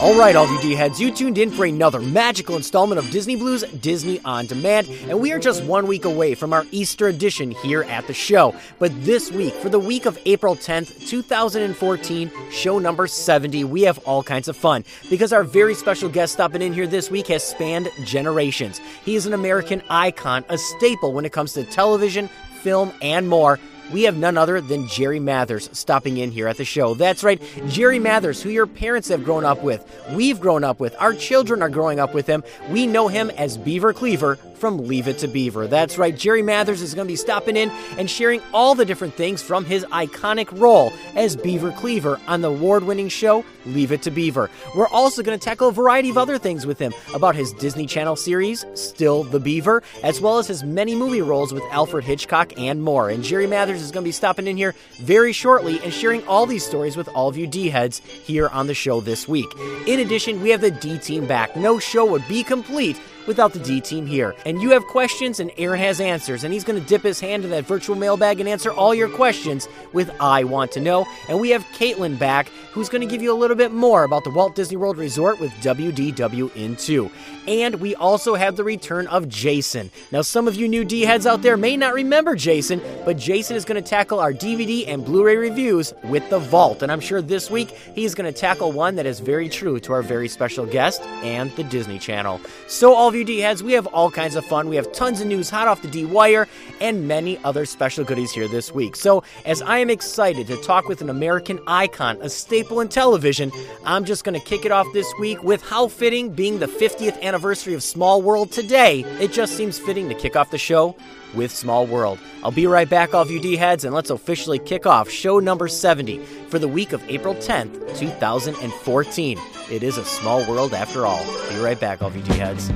All right, all of you D heads, you tuned in for another magical installment of Disney Blu's Disney on Demand, and we are just one week away from our Easter edition here at the show. But this week, for the week of April 10th, 2014, show number 70, we have all kinds of fun because our very special guest stopping in here this week has spanned generations. He is an American icon, a staple when it comes to television, film, and more we have none other than Jerry Mathers stopping in here at the show. That's right, Jerry Mathers, who your parents have grown up with, we've grown up with, our children are growing up with him. We know him as Beaver Cleaver from Leave It to Beaver. That's right, Jerry Mathers is going to be stopping in and sharing all the different things from his iconic role as Beaver Cleaver on the award winning show Leave It to Beaver. We're also going to tackle a variety of other things with him about his Disney Channel series, Still the Beaver, as well as his many movie roles with Alfred Hitchcock and more. And Jerry Mathers is going to be stopping in here very shortly and sharing all these stories with all of you D heads here on the show this week. In addition, we have the D team back. No show would be complete without the D team here. And you have questions, and Aaron has answers, and he's going to dip his hand in that virtual mailbag and answer all your questions with I Want to Know. And we have Caitlin back, who's going to give you a little bit more about the Walt Disney World Resort with WDW in 2. And we also have the return of Jason. Now, some of you new D heads out there may not remember Jason, but Jason is going to tackle our DVD and Blu ray reviews with The Vault. And I'm sure this week he's going to tackle one that is very true to our very special guest and the Disney Channel. So, all of you D heads, we have all kinds of fun. We have tons of news hot off the D wire and many other special goodies here this week. So, as I am excited to talk with an American icon, a staple in television, I'm just going to kick it off this week with how fitting being the 50th anniversary of Small World today. It just seems fitting to kick off the show with Small World. I'll be right back, all of you D heads, and let's officially kick off show number 70 for the week of April 10th, 2014. It is a small world after all. Be right back, all of you D heads.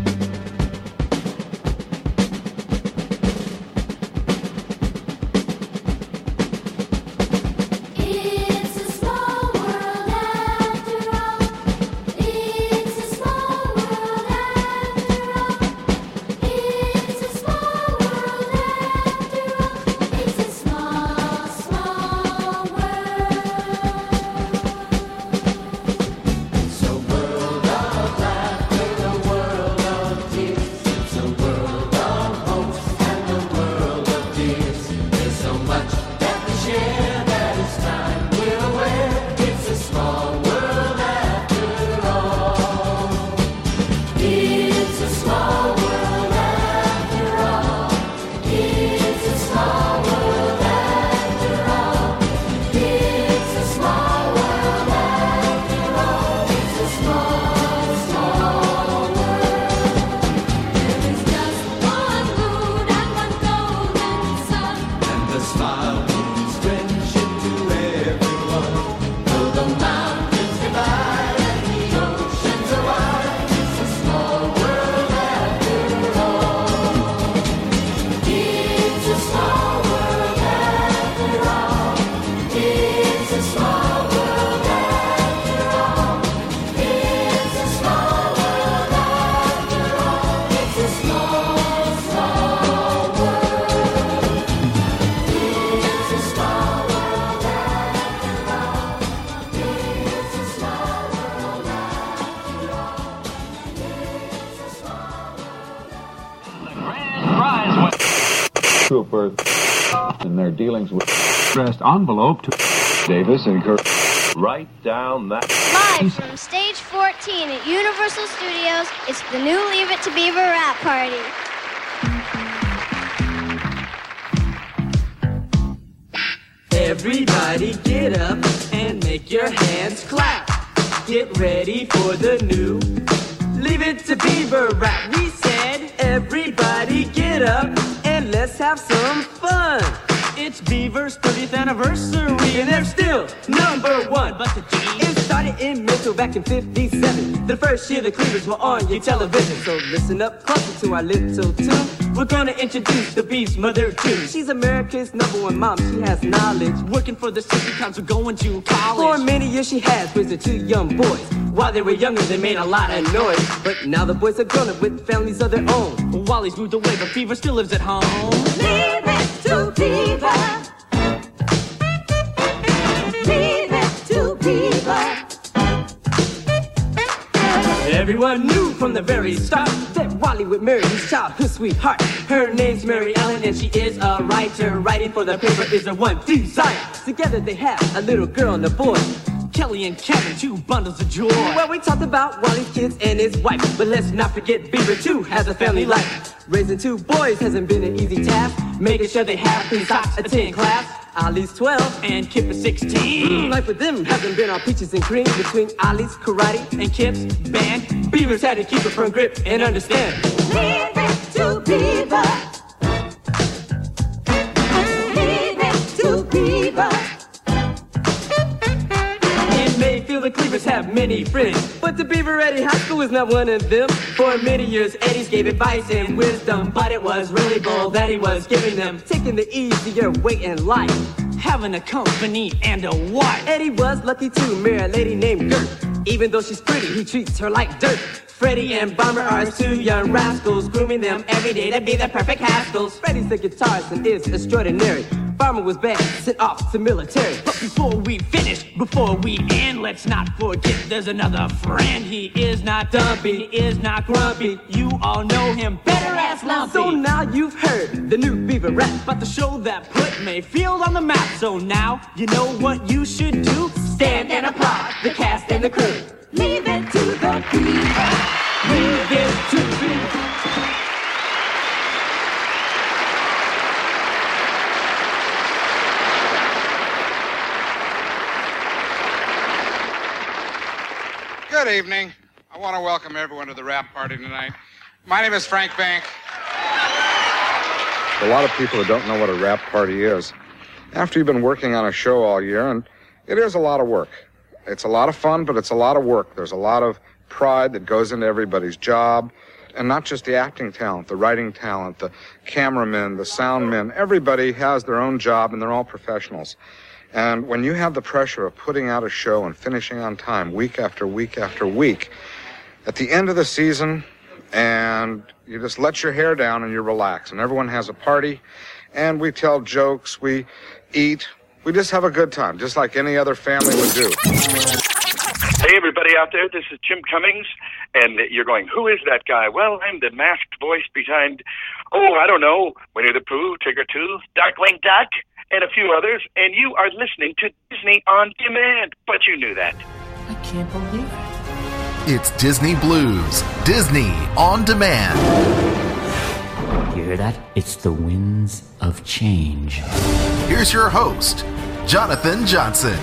Envelope to Davis and Kirk. Right down that. Live from stage 14 at Universal Studios, it's the new Leave It to Beaver rap party. Everybody get up and make your hands clap. Get ready for the new Leave It to Beaver rap. We said, everybody get up and let's have some fun. It's Beaver's 30th anniversary, and they're still number one. But the G it started in Minto back in 57. The first year the Cleavers were on your television. So listen up closer to our little tune. We're gonna introduce the Beef's mother too. She's America's number one mom. She has knowledge. Working for the city council, going to college. For many years she has raised two young boys. While they were younger, they made a lot of noise. But now the boys are grown up with families of their own. Wally's moved away, but Beaver still lives at home. To Beaver. Leave to Beaver. Everyone knew from the very start that Wally would marry his childhood sweetheart. Her name's Mary Ellen and she is a writer. Writing for the paper is her one desire. Together they have a little girl and a boy. Kelly and Kevin, two bundles of joy. Well, we talked about Wally's kids and his wife, but let's not forget Beaver too has a family life. Raising two boys hasn't been an easy task. Making sure they have clean socks, attend class. Ollie's 12 and Kip is 16. Mm, life with them hasn't been all peaches and cream between Ollie's karate and Kip's band. Beaver's had to keep a firm grip and understand. Leave it to Beaver. The Cleavers have many friends, but the Beaver Eddie High School is not one of them. For many years, Eddie's gave advice and wisdom, but it was really bold that he was giving them, taking the easier way in life. Having a company and a wife. Eddie was lucky to marry a lady named Gert. Even though she's pretty, he treats her like dirt. Freddie and Bomber are two young rascals, grooming them every day to be the perfect Haskells. Freddie's the guitarist and is extraordinary. Bomber was bad, sent off to military. But before we finish, before we end, let's not forget there's another friend. He is not dumpy, he is not grumpy. You all know him better as Lumpy. So now you've heard the new Beaver rap, about the show that put Mayfield on the map. So now you know what you should do. Stand and applaud the cast and the crew. Leave it to the Beaver. Leave it to Beaver. Good evening. I want to welcome everyone to the rap party tonight. My name is Frank Bank. A lot of people that don't know what a rap party is. After you've been working on a show all year, and it is a lot of work. It's a lot of fun, but it's a lot of work. There's a lot of pride that goes into everybody's job, and not just the acting talent, the writing talent, the cameramen, the sound men. Everybody has their own job, and they're all professionals. And when you have the pressure of putting out a show and finishing on time week after week after week, at the end of the season, and you just let your hair down and you relax, and everyone has a party, and we tell jokes, we eat, we just have a good time, just like any other family would do. Hey, everybody out there, this is Jim Cummings, and you're going, who is that guy? Well, I'm the masked voice behind, oh, I don't know, Winnie the Pooh, Tigger 2, Darkwing Duck, and a few others, and you are listening to Disney on Demand. But you knew that. I can't believe it. It's Disney Blu's, Disney on demand. You hear that? It's the winds of change. Here's your host, Jonathan Johnson.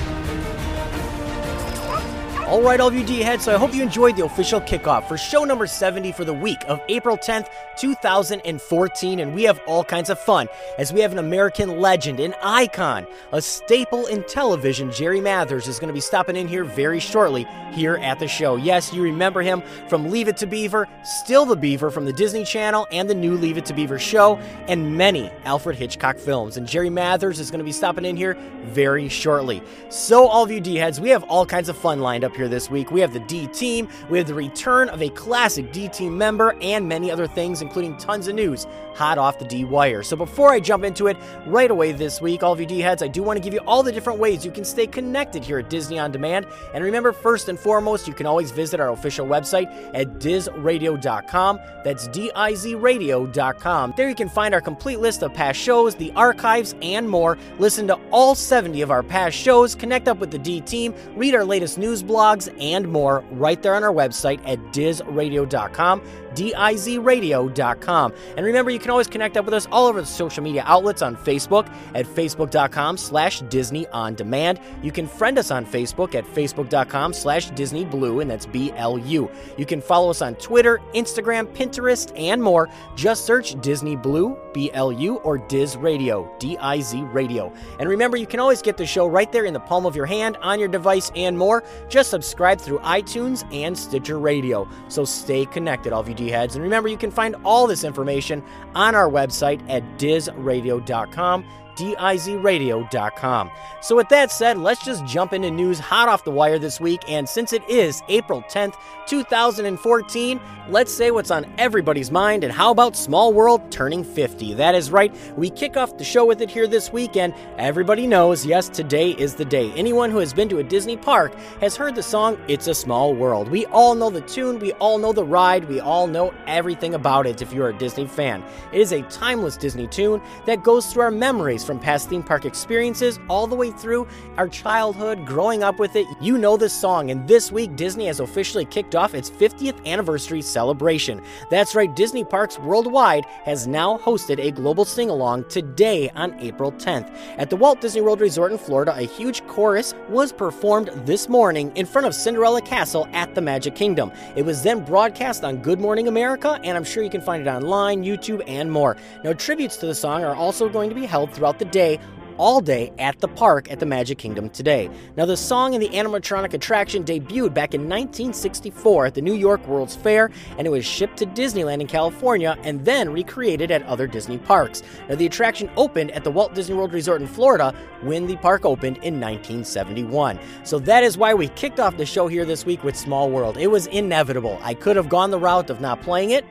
All right, all of you D heads, so I hope you enjoyed the official kickoff for show number 70 for the week of April 10th, 2014. And we have all kinds of fun as we have an American legend, an icon, a staple in television. Jerry Mathers is going to be stopping in here very shortly here at the show. Yes, you remember him from Leave It to Beaver, Still the Beaver from the Disney Channel, and the new Leave It to Beaver show, and many Alfred Hitchcock films. And Jerry Mathers is going to be stopping in here very shortly. So, all of you D heads, we have all kinds of fun lined up here this week. We have the D team, we have the return of a classic D team member, and many other things, including tons of news hot off the D wire. So before I jump into it right away this week, all of you D heads, I do want to give you all the different ways you can stay connected here at Disney On Demand. And remember, first and foremost, you can always visit our official website at dizradio.com. That's D I Z radio.com. There you can find our complete list of past shows, the archives, and more. Listen to all 70 of our past shows, connect up with the D team, read our latest news blogs, and more right there on our website at dizradio.com. dizradio.com. And remember, you can always connect up with us all over the social media outlets on Facebook at facebook.com slash Disney On Demand. You can friend us on Facebook at facebook.com slash Disney Blu, and that's B-L-U. You can follow us on Twitter, Instagram, Pinterest, and more. Just search Disney Blu, B-L-U, or Diz Radio, D-I-Z Radio. And remember, you can always get the show right there in the palm of your hand, on your device, and more. Just subscribe through iTunes and Stitcher Radio. So stay connected, all of you D-heads. And remember, you can find all this information on our website at dizradio.com dizradio.com. So, with that said, let's just jump into news hot off the wire this week. And since it is April 10th, 2014, let's say what's on everybody's mind. And how about Small World turning 50? That is right, we kick off the show with it here this week. And everybody knows, yes, today is the day. Anyone who has been to a Disney park has heard the song It's a Small World. We all know the tune, we all know the ride, we all know everything about it if you're a Disney fan. It is a timeless Disney tune that goes through our memories from past theme park experiences all the way through our childhood, growing up with it. You know this song, and this week Disney has officially kicked off its 50th anniversary celebration. That's right, Disney Parks Worldwide has now hosted a global sing along today on April 10th. At the Walt Disney World Resort in Florida, a huge chorus was performed this morning in front of Cinderella Castle at the Magic Kingdom. It was then broadcast on Good Morning America, and I'm sure you can find it online, YouTube, and more. Now, tributes to the song are also going to be held throughout the day all day at the park at the Magic Kingdom today. Now, the song and the animatronic attraction debuted back in 1964 at the New York World's Fair, and it was shipped to Disneyland in California and then recreated at other Disney parks. Now, the attraction opened at the Walt Disney World Resort in Florida when the park opened in 1971. So that is why we kicked off the show here this week with Small World. It was inevitable. I could have gone the route of not playing it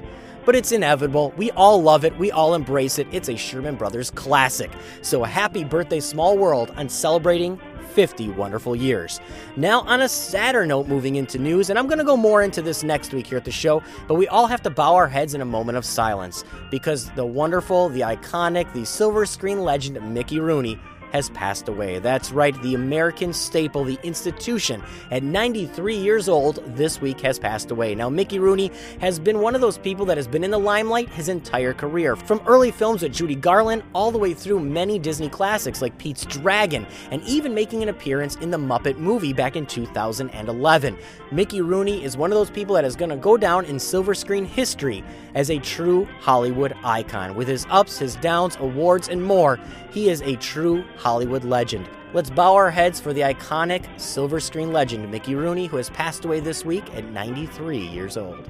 but it's inevitable. We all love it, we all embrace it. It's a Sherman Brothers classic. So, a happy birthday, Small World, on celebrating 50 wonderful years. Now, on a sadder note, moving into news, and I'm going to go more into this next week here at the show, but we all have to bow our heads in a moment of silence because the wonderful, the iconic, the silver screen legend Mickey Rooney has passed away. That's right, the American staple, the institution, at 93 years old, this week has passed away. Now, Mickey Rooney has been one of those people that has been in the limelight his entire career, from early films with Judy Garland all the way through many Disney classics like Pete's Dragon, and even making an appearance in the Muppet movie back in 2011. Mickey Rooney is one of those people that is going to go down in silver screen history as a true Hollywood icon. With his ups, his downs, awards, and more, he is a true Hollywood legend. Let's bow our heads for the iconic silver screen legend, Mickey Rooney, who has passed away this week at 93 years old.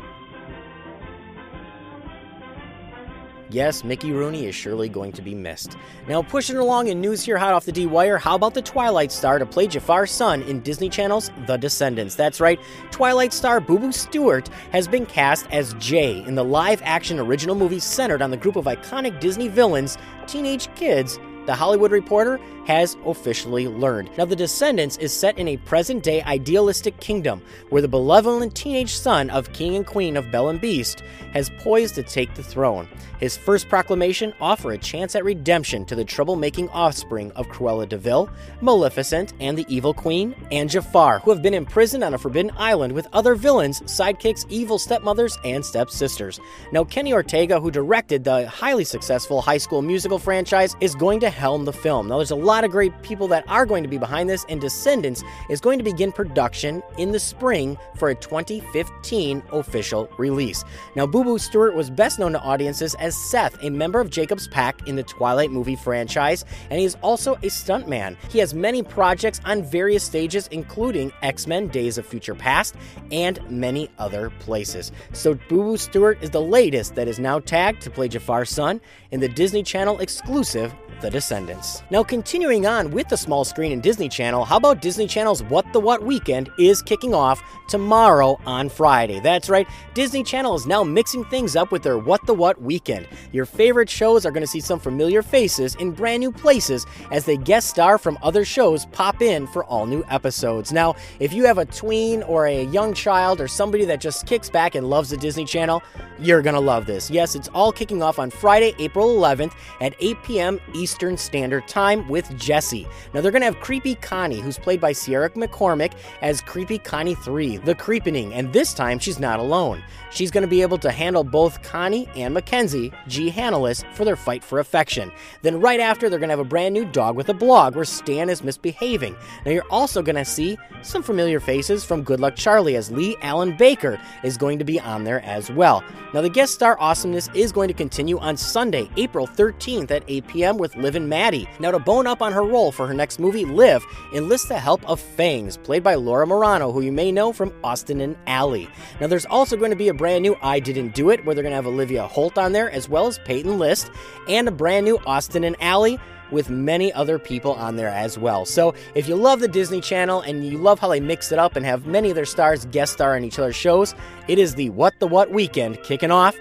Yes, Mickey Rooney is surely going to be missed. Now, pushing along in news here hot off the D Wire, how about the Twilight star to play Jafar's son in Disney Channel's The Descendants? That's right, Twilight star Booboo Stewart has been cast as Jay in the live action original movie centered on the group of iconic Disney villains, teenage kids, the Hollywood Reporter has officially learned. Now, The Descendants is set in a present day idealistic kingdom where the benevolent teenage son of King and Queen of Belle and Beast has poised to take the throne. His first proclamation offer a chance at redemption to the troublemaking offspring of Cruella de Maleficent, and the Evil Queen, and Jafar, who have been imprisoned on a forbidden island with other villains, sidekicks, evil stepmothers, and stepsisters. Now, Kenny Ortega, who directed the highly successful High School Musical franchise, is going to helm the film. Now, there's a lot of great people that are going to be behind this, and Descendants is going to begin production in the spring for a 2015 official release. Now, Booboo Stewart was best known to audiences as Seth, a member of Jacob's Pack in the Twilight movie franchise, and he is also a stuntman. He has many projects on various stages, including X Men Days of Future Past and many other places. So, Booboo Stewart is the latest that is now tagged to play Jafar's son in the Disney Channel exclusive the Descendants. Now, continuing on with the small screen and Disney Channel, how about Disney Channel's What the What weekend is kicking off tomorrow on Friday? That's right, Disney Channel is now mixing things up with their What the What weekend. Your favorite shows are going to see some familiar faces in brand new places as they guest star from other shows pop in for all new episodes. Now, if you have a tween or a young child or somebody that just kicks back and loves the Disney Channel, you're going to love this. Yes, it's all kicking off on Friday, April 11th at 8 p.m. Eastern. Standard Time with Jessie. Now, they're going to have Creepy Connie, who's played by Sierra McCormick, as Creepy Connie 3, the Creepening, and this time she's not alone. She's going to be able to handle both Connie and Mackenzie, G. Hannelius, for their fight for affection. Then, right after, they're going to have a brand new dog with a blog where Stan is misbehaving. Now, you're also going to see some familiar faces from Good Luck Charlie, as Leigh-Allyn Baker is going to be on there as well. Now, the guest star awesomeness is going to continue on Sunday, April 13th at 8 p.m. with Liv and Maddie. Now, to bone up on her role for her next movie, Liv enlists the help of Fangs, played by Laura Marano, who you may know from Austin and Ally. Now, there's also going to be a brand new I Didn't Do It, where they're going to have Olivia Holt on there, as well as Peyton List, and a brand new Austin and Ally with many other people on there as well. So, if you love the Disney Channel and you love how they mix it up and have many of their stars guest star on each other's shows, it is the What the What weekend kicking off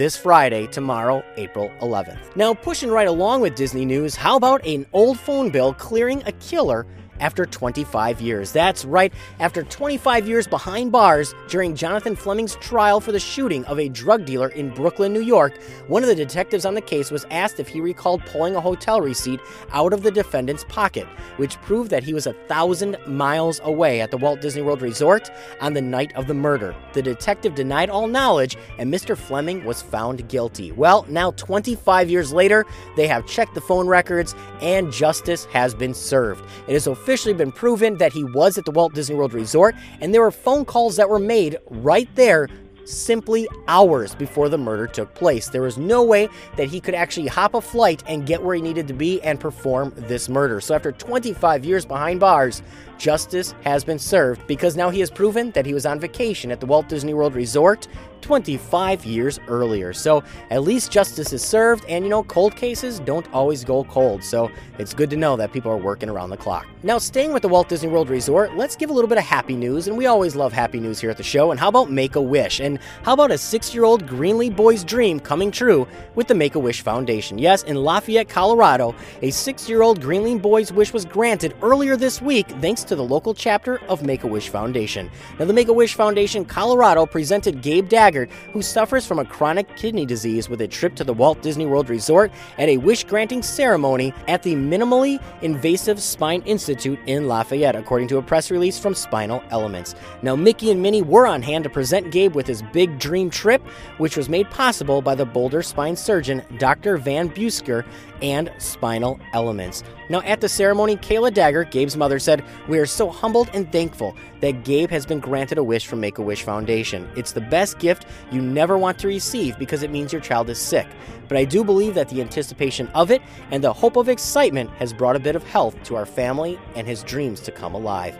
this Friday, tomorrow, April 11th. Now, pushing right along with Disney news, how about an old phone bill clearing a killer after 25 years. That's right, after 25 years behind bars during Jonathan Fleming's trial for the shooting of a drug dealer in Brooklyn, New York, one of the detectives on the case was asked if he recalled pulling a hotel receipt out of the defendant's pocket, which proved that he was a thousand miles away at the Walt Disney World Resort on the night of the murder. The detective denied all knowledge, and Mr. Fleming was found guilty. Well, now 25 years later, they have checked the phone records, and justice has been served. It is officially been proven that he was at the Walt Disney World Resort, and there were phone calls that were made right there simply hours before the murder took place. There was no way that he could actually hop a flight and get where he needed to be and perform this murder. So, after 25 years behind bars, justice has been served because now he has proven that he was on vacation at the Walt Disney World Resort 25 years earlier. So at least justice is served, and you know, cold cases don't always go cold. So it's good to know that people are working around the clock. Now, staying with the Walt Disney World Resort, let's give a little bit of happy news, and we always love happy news here at the show. And how about Make a Wish? And how about a six year old Greeley boy's dream coming true with the Make a Wish Foundation? Yes, in Lafayette, Colorado, a six year old Greeley boy's wish was granted earlier this week thanks to the local chapter of Make a Wish Foundation. Now, the Make a Wish Foundation Colorado presented Gabe Daggett, who suffers from a chronic kidney disease, with a trip to the Walt Disney World Resort at a wish granting ceremony at the Minimally Invasive Spine Institute in Lafayette, according to a press release from Spinal Elements. Now, Mickey and Minnie were on hand to present Gabe with his big dream trip, which was made possible by the Boulder spine surgeon Dr. Van Busker and Spinal Elements. Now, at the ceremony, Kayla Dagger, Gabe's mother, said, We are so humbled and thankful that Gabe has been granted a wish from Make a Wish Foundation. It's the best gift you never want to receive because it means your child is sick. But I do believe that the anticipation of it and the hope of excitement has brought a bit of health to our family and his dreams to come alive.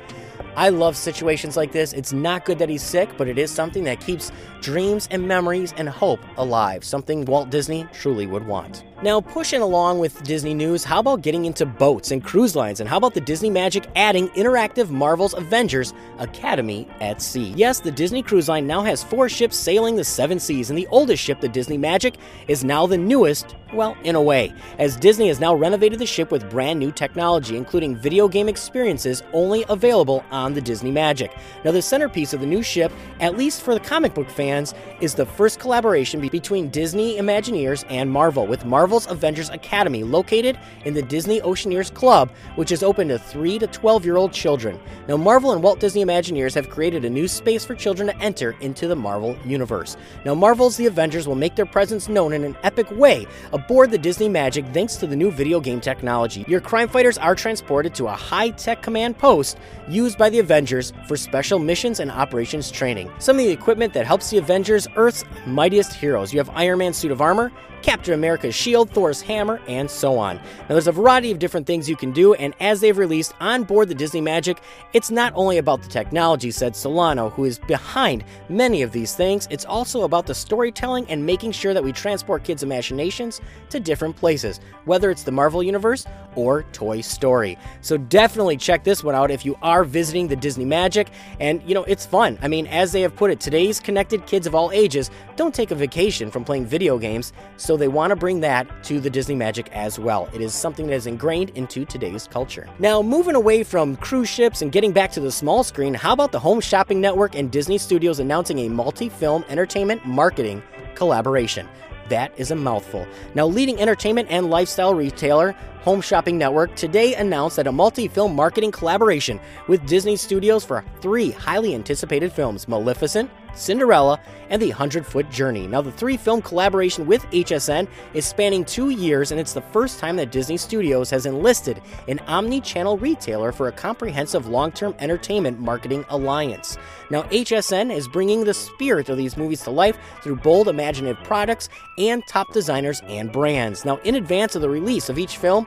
I love situations like this. It's not good that he's sick, but it is something that keeps dreams and memories and hope alive, something Walt Disney truly would want. Now, pushing along with Disney news, how about getting into boats and cruise lines? And how about the Disney Magic adding interactive Marvel's Avengers Academy at Sea? Yes, the Disney Cruise Line now has four ships sailing the seven seas, and the oldest ship, the Disney Magic, is now the newest, well, in a way, as Disney has now renovated the ship with brand new technology, including video game experiences only available on the Disney Magic. Now, the centerpiece of the new ship, at least for the comic book fans, is the first collaboration between Disney Imagineers and Marvel, with Marvel's Avengers Academy located in the Disney Oceaneers Club, which is open to 3 to 12 year old children. Now, Marvel and Walt Disney Imagineers have created a new space for children to enter into the Marvel Universe. Now, Marvel's The Avengers will make their presence known in an epic way aboard the Disney Magic thanks to the new video game technology. Your crime fighters are transported to a high tech command post used by the Avengers for special missions and operations training. Some of the equipment that helps the Avengers Earth's mightiest heroes. You have Iron Man's suit of armor, Captain America's shield, Thor's hammer, and so on. Now, there's a variety of different things you can do, and as they've released on board the Disney Magic, it's not only about the technology, said Solano, who is behind many of these things, it's also about the storytelling and making sure that we transport kids' imaginations to different places, whether it's the Marvel Universe or Toy Story. So definitely check this one out if you are visiting the Disney Magic, and you know, it's fun. I mean, as they have put it, today's connected kids of all ages don't take a vacation from playing video games, so they want to bring that to the Disney Magic as well. It is something that is ingrained into today's culture. Now, moving away from cruise ships and getting back to the small screen, how about the Home Shopping Network and Disney Studios announcing a multi film entertainment marketing collaboration? That is a mouthful. Now, leading entertainment and lifestyle retailer Home Shopping Network today announced that a multi film marketing collaboration with Disney Studios for three highly anticipated films Maleficent, Cinderella, and The Hundred Foot Journey. Now, the three film collaboration with HSN is spanning two years, and it's the first time that Disney Studios has enlisted an omni channel retailer for a comprehensive long term entertainment marketing alliance. Now, HSN is bringing the spirit of these movies to life through bold, imaginative products and top designers and brands. Now, in advance of the release of each film,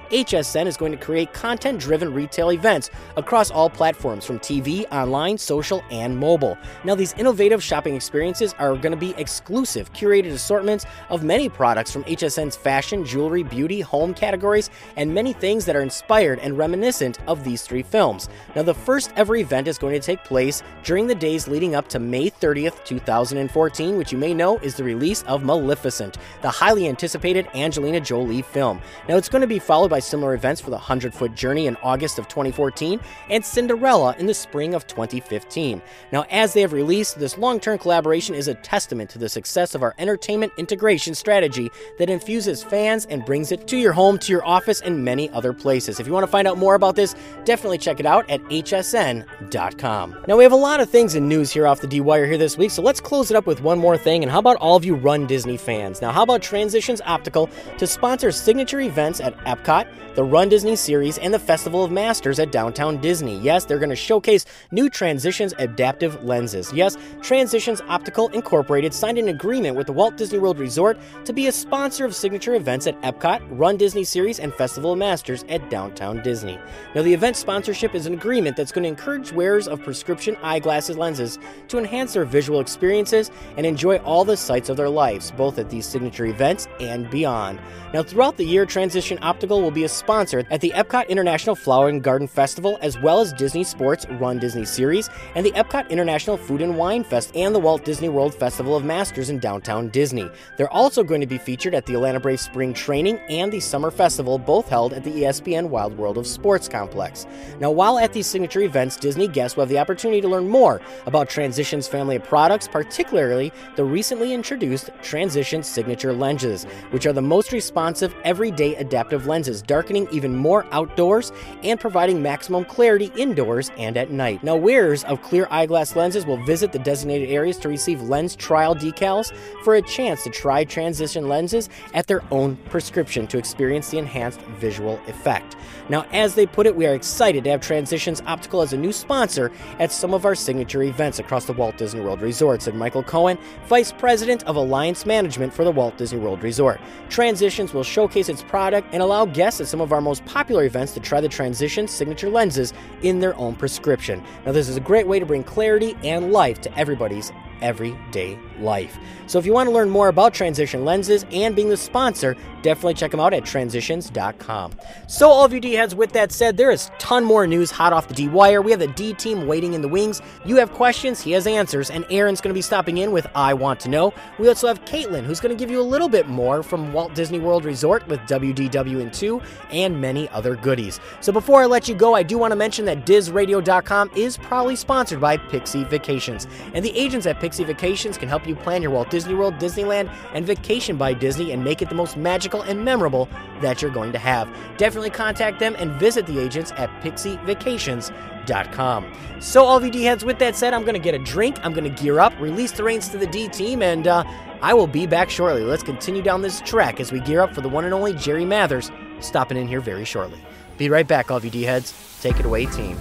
HSN is going to create content driven retail events across all platforms from TV, online, social, and mobile. Now, these innovative shopping experiences are going to be exclusive, curated assortments of many products from HSN's fashion, jewelry, beauty, home categories, and many things that are inspired and reminiscent of these three films. Now, the first ever event is going to take place during the days leading up to May 30th, 2014, which you may know is the release of Maleficent, the highly anticipated Angelina Jolie film. Now, it's going to be followed by similar events for the 100 Foot Journey in August of 2014 and Cinderella in the spring of 2015. Now, as they have released, this long term collaboration is a testament to the success of our entertainment integration strategy that infuses fans and brings it to your home, to your office, and many other places. If you want to find out more about this, definitely check it out at hsn.com. Now, we have a lot of things in news here off the D Wire here this week, so let's close it up with one more thing. And how about all of you Run Disney fans? Now, how about Transitions Optical to sponsor signature events at Epcot? Yeah the Run Disney series, and the Festival of Masters at Downtown Disney. Yes, they're going to showcase new Transitions adaptive lenses. Yes, Transitions Optical Incorporated signed an agreement with the Walt Disney World Resort to be a sponsor of signature events at Epcot, Run Disney series, and Festival of Masters at Downtown Disney. Now, the event sponsorship is an agreement that's going to encourage wearers of prescription eyeglasses lenses to enhance their visual experiences and enjoy all the sights of their lives, both at these signature events and beyond. Now, throughout the year, Transition Optical will be a sponsor at the Epcot International Flower and Garden Festival, as well as Disney Sports Run Disney Series, and the Epcot International Food and Wine Fest, and the Walt Disney World Festival of Masters in downtown Disney. They're also going to be featured at the Atlanta Braves Spring Training and the Summer Festival, both held at the ESPN Wide World of Sports complex. Now, while at these signature events, Disney guests will have the opportunity to learn more about Transition's family of products, particularly the recently introduced Transition Signature lenses, which are the most responsive, everyday adaptive lenses, darkening even more outdoors and providing maximum clarity indoors and at night. Now, wearers of clear eyeglass lenses will visit the designated areas to receive lens trial decals for a chance to try transition lenses at their own prescription to experience the enhanced visual effect. Now, as they put it, we are excited to have Transitions Optical as a new sponsor at some of our signature events across the Walt Disney World Resort, said Michael Cohen, Vice President of Alliance Management for the Walt Disney World Resort. Transitions will showcase its product and allow guests at some of our most popular events to try the Transition signature lenses in their own prescription. Now, this is a great way to bring clarity and life to everybody's everyday life. So if you want to learn more about transition lenses and being the sponsor, definitely check them out at transitions.com. So all of you D heads, with that said, there is ton more news hot off the D wire. We have the D team waiting in the wings. You have questions, he has answers, and Aaron's going to be stopping in with I Want to Know. We also have Caitlin, who's going to give you a little bit more from Walt Disney World Resort with WDW and 2 and many other goodies. So before I let you go, I do want to mention that DizRadio.com is proudly sponsored by Pixie Vacations. And the agents at Pixie Vacations can help you plan your Walt Disney World, Disneyland, and Vacation by Disney and make it the most magical and memorable that you're going to have. Definitely contact them and visit the agents at pixievacations.com. So, all of you D heads, with that said, I'm going to get a drink, I'm going to gear up, release the reins to the D team, and uh, I will be back shortly. Let's continue down this track as we gear up for the one and only Jerry Mathers stopping in here very shortly. Be right back, all of you D heads. Take it away, team.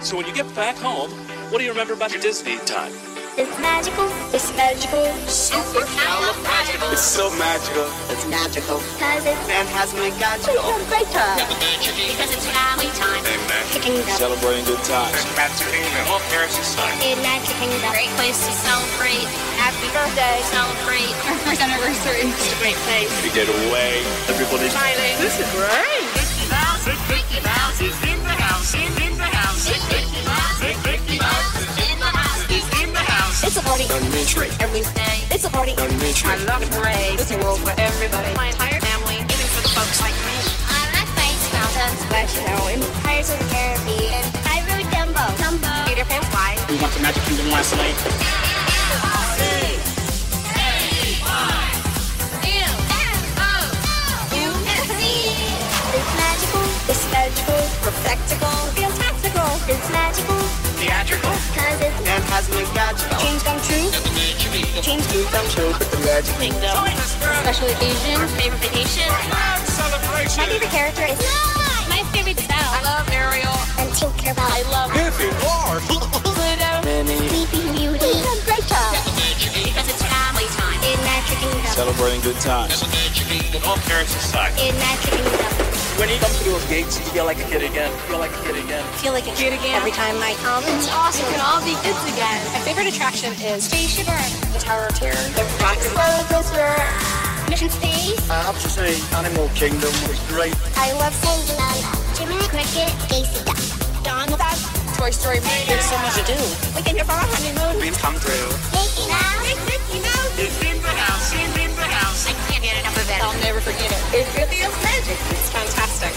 So when you get back home, what do you remember about your Disney time? It's magical. It's magical. Super magical. It's so magical. It's magical. Cause it's Fantasmic We have a great time. Because it's family time. Magic Kingdom. Celebrating good times. Magic Kingdom. Well, Paris is fine. In Magic Kingdom. Great place to celebrate. Happy birthday. Celebrate. Our first anniversary. It's a great place. To get away. Everybody's Smiling. This is great. Mickey Mouse. Mickey Mouse is in the house. In, in the house. It's a party on Main Street every day. It's a party on Main Street. I love a parade. It's a world for everybody. My entire family, even for the folks like me. I like Space Mountain, Splash Mountain, Pirates of the Caribbean. I wrote Dumbo. Dumbo. Peter Pan, wife. We went to Magic Kingdom last night. It's magical, it's magical, spectacle, fantastical, it's magical. Dreams come true. Dreams do come true with the Magic Kingdom. Special occasion. Favorite vacation. Celebration. My favorite character is my favorite spell. I love Ariel and Tinkerbell. I love Hippie Lord. Pluto. Minnie. Sleeping Beauty. And Great Job. Because it's family time in Magic Kingdom. Celebrating good times. All parents aside. In Magic Kingdom. When you come through those gates, you feel like a kid again. Feel like a kid again. Feel like a kid again every time I come. It's awesome. We can all be kids again. My favorite attraction is Spaceship Earth. the Tower of Terror. The Rocket Roller coaster. Mission Space. I have to say, Animal Kingdom was great. I love Cinderella. Jiminy Cricket. Daisy Duck. Donald Duck. Toy Story. There's so much to do. We can go for our honeymoon. Dreams come true. Mickey Mouse. Mickey Mouse. I'll never forget it. It really is magic. It's fantastic.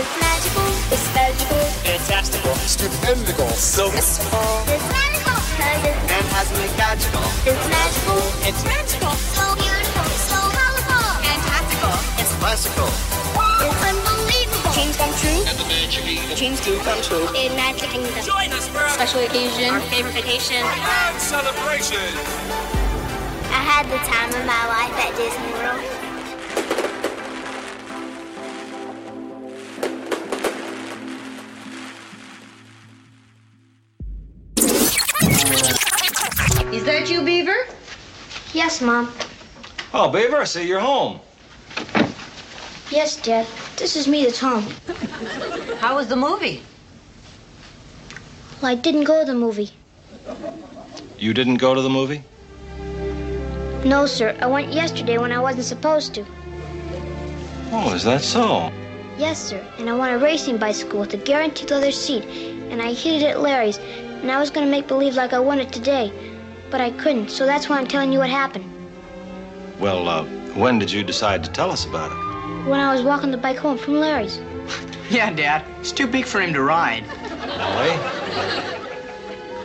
It's magical. It's magical. Fantastical. Stupendical. So mystical. It's magical. Cause it's, And cosmic magical. it's magical. It's magical. So beautiful. So colorful. Fantastical. It's classical. It's unbelievable. Dreams come true. Dreams do come true. In Magic Kingdom. join us for a Special occasion. Our favorite vacation. grand celebration. I had the time of my life at Disney World. Is that you, Beaver? Yes, Mom. Oh, Beaver, I see you're home. Yes, Dad. This is me that's home. How was the movie? Well, I didn't go to the movie. You didn't go to the movie? No, sir. I went yesterday when I wasn't supposed to. Oh, is that so? Yes, sir. And I won a racing bicycle with a guaranteed leather seat. And I hid it at Larry's. And I was going to make believe like I won it today. But I couldn't, so that's why I'm telling you what happened. Well, uh, when did you decide to tell us about it? When I was walking the bike home from Larry's. Yeah, Dad. It's too big for him to ride. Ellie?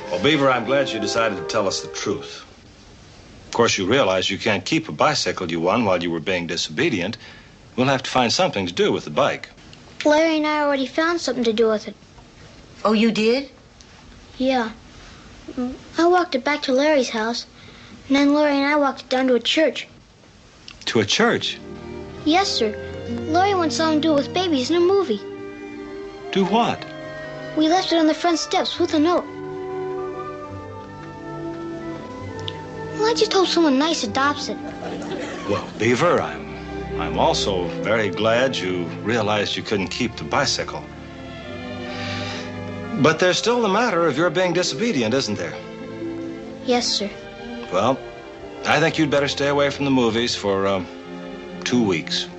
Well, Beaver, I'm glad you decided to tell us the truth. Of course, you realize you can't keep a bicycle you won while you were being disobedient. We'll have to find something to do with the bike. Larry and I already found something to do with it. Oh, you did? Yeah. Mm, I walked it back to Larry's house. And then Larry and I walked it down to a church. To a church? Yes, sir. Larry wants something to do it with babies in a movie. Do what? We left it on the front steps with a note. Well, I just hope someone nice adopts it. Well, Beaver, I'm I'm also very glad you realized you couldn't keep the bicycle. But there's still the matter of your being disobedient, isn't there? Yes, sir. Well, I think you'd better stay away from the movies for um, two weeks.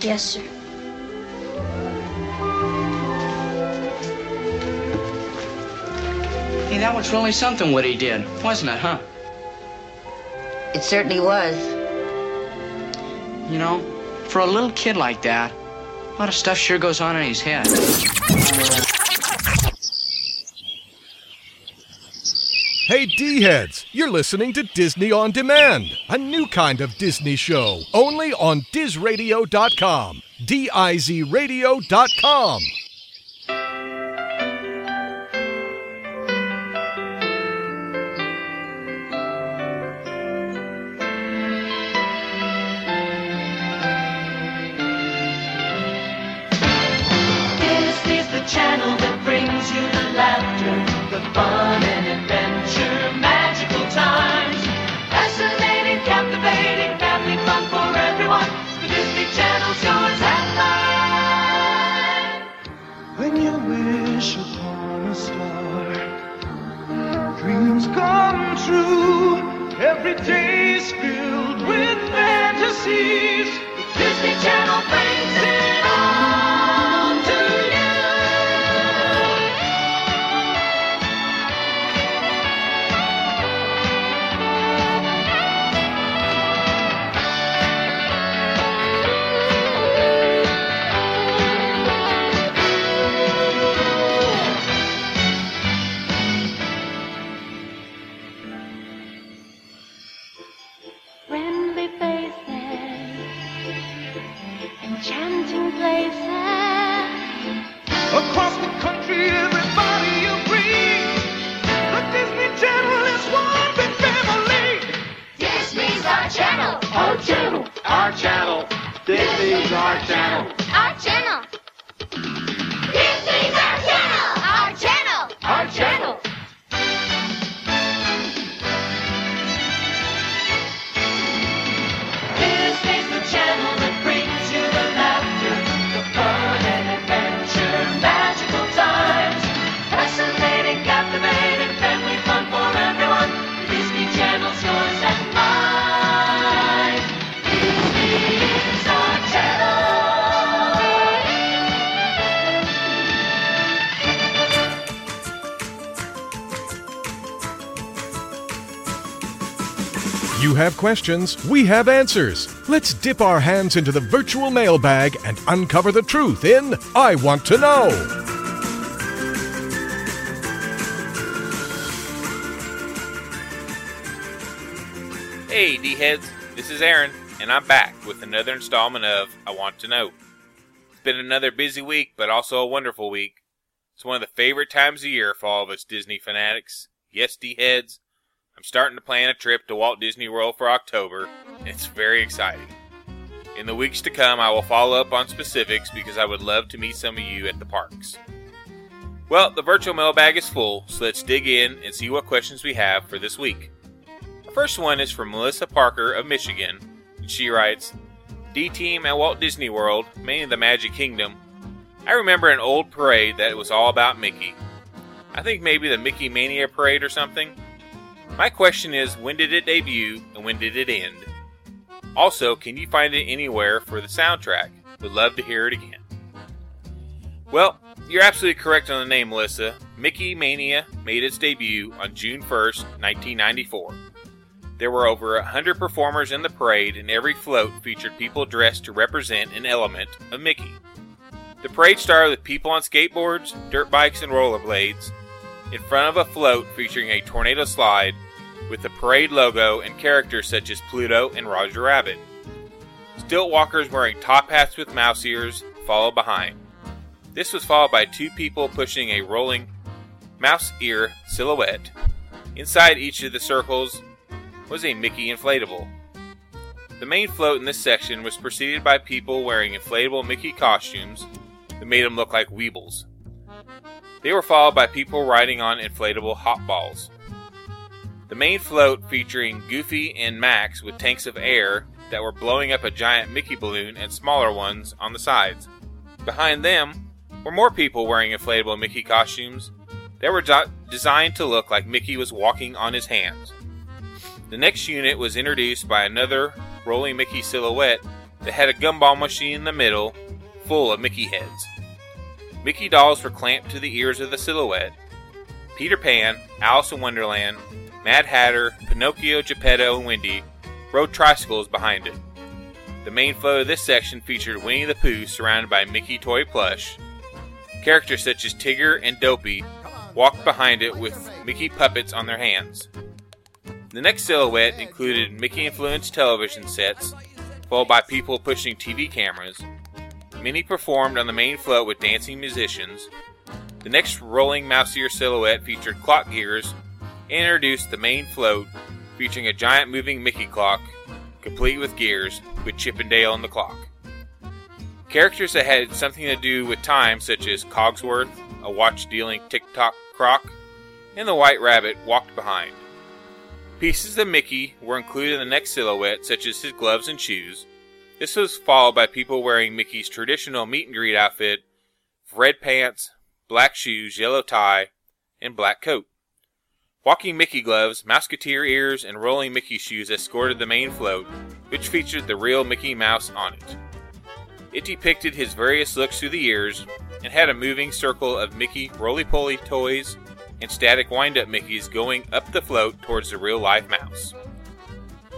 Yes, sir. Hey, that was really something what he did, wasn't it, huh? It certainly was. You know, for a little kid like that, a lot of stuff sure goes on in his head. Hey, D heads, you're listening to Disney On Demand, a new kind of Disney show, only on DizRadio.com. D I Z Radio.com. Channel that brings you the laughter, the fun wish upon a star, dreams come true. Every day's filled with fantasies. Disney Channel have questions, we have answers. Let's dip our hands into the virtual mailbag and uncover the truth in I Want to Know. Hey, D heads, this is Aaron, and I'm back with another installment of I Want to Know. It's been another busy week, but also a wonderful week. It's one of the favorite times of year for all of us Disney fanatics. Yes, D heads, I'm starting to plan a trip to Walt Disney World for October, and it's very exciting. In the weeks to come, I will follow up on specifics because I would love to meet some of you at the parks. Well, the virtual mailbag is full, so let's dig in and see what questions we have for this week. The first one is from Melissa Parker of Michigan, and she writes D Team at Walt Disney World, mainly the Magic Kingdom. I remember an old parade that was all about Mickey. I think maybe the Mickey Mania Parade or something. My question is when did it debut and when did it end? Also, can you find it anywhere for the soundtrack? Would love to hear it again. Well, you're absolutely correct on the name, Melissa. Mickey Mania made its debut on June 1st, 1994. There were over 100 performers in the parade, and every float featured people dressed to represent an element of Mickey. The parade started with people on skateboards, dirt bikes, and rollerblades, in front of a float featuring a tornado slide with the parade logo and characters such as Pluto and Roger Rabbit. Stilt walkers wearing top hats with mouse ears followed behind. This was followed by two people pushing a rolling mouse ear silhouette. Inside each of the circles was a Mickey inflatable. The main float in this section was preceded by people wearing inflatable Mickey costumes that made them look like Weebles. They were followed by people riding on inflatable hot balls. The main float featuring Goofy and Max with tanks of air that were blowing up a giant Mickey balloon and smaller ones on the sides. Behind them were more people wearing inflatable Mickey costumes that were de- designed to look like Mickey was walking on his hands. The next unit was introduced by another rolling Mickey silhouette that had a gumball machine in the middle full of Mickey heads. Mickey dolls were clamped to the ears of the silhouette. Peter Pan, Alice in Wonderland, Mad Hatter, Pinocchio, Geppetto, and Wendy rode tricycles behind it. The main float of this section featured Winnie the Pooh surrounded by Mickey toy plush. Characters such as Tigger and Dopey walked behind it with Mickey puppets on their hands. The next silhouette included Mickey influenced television sets, followed by people pushing TV cameras. Many performed on the main float with dancing musicians. The next rolling mouse ear silhouette featured clock gears introduced the main float featuring a giant moving Mickey clock, complete with gears, with Chip 'n' Dale on the clock. Characters that had something to do with time, such as Cogsworth, a watch dealing tick tock croc, and the White Rabbit, walked behind. Pieces of Mickey were included in the next silhouette, such as his gloves and shoes. This was followed by people wearing Mickey's traditional meet and greet outfit red pants, black shoes, yellow tie, and black coat. Walking Mickey gloves, Mouseketeer ears, and rolling Mickey shoes escorted the main float, which featured the real Mickey Mouse on it. It depicted his various looks through the years and had a moving circle of Mickey roly poly toys and static wind up Mickeys going up the float towards the real life mouse.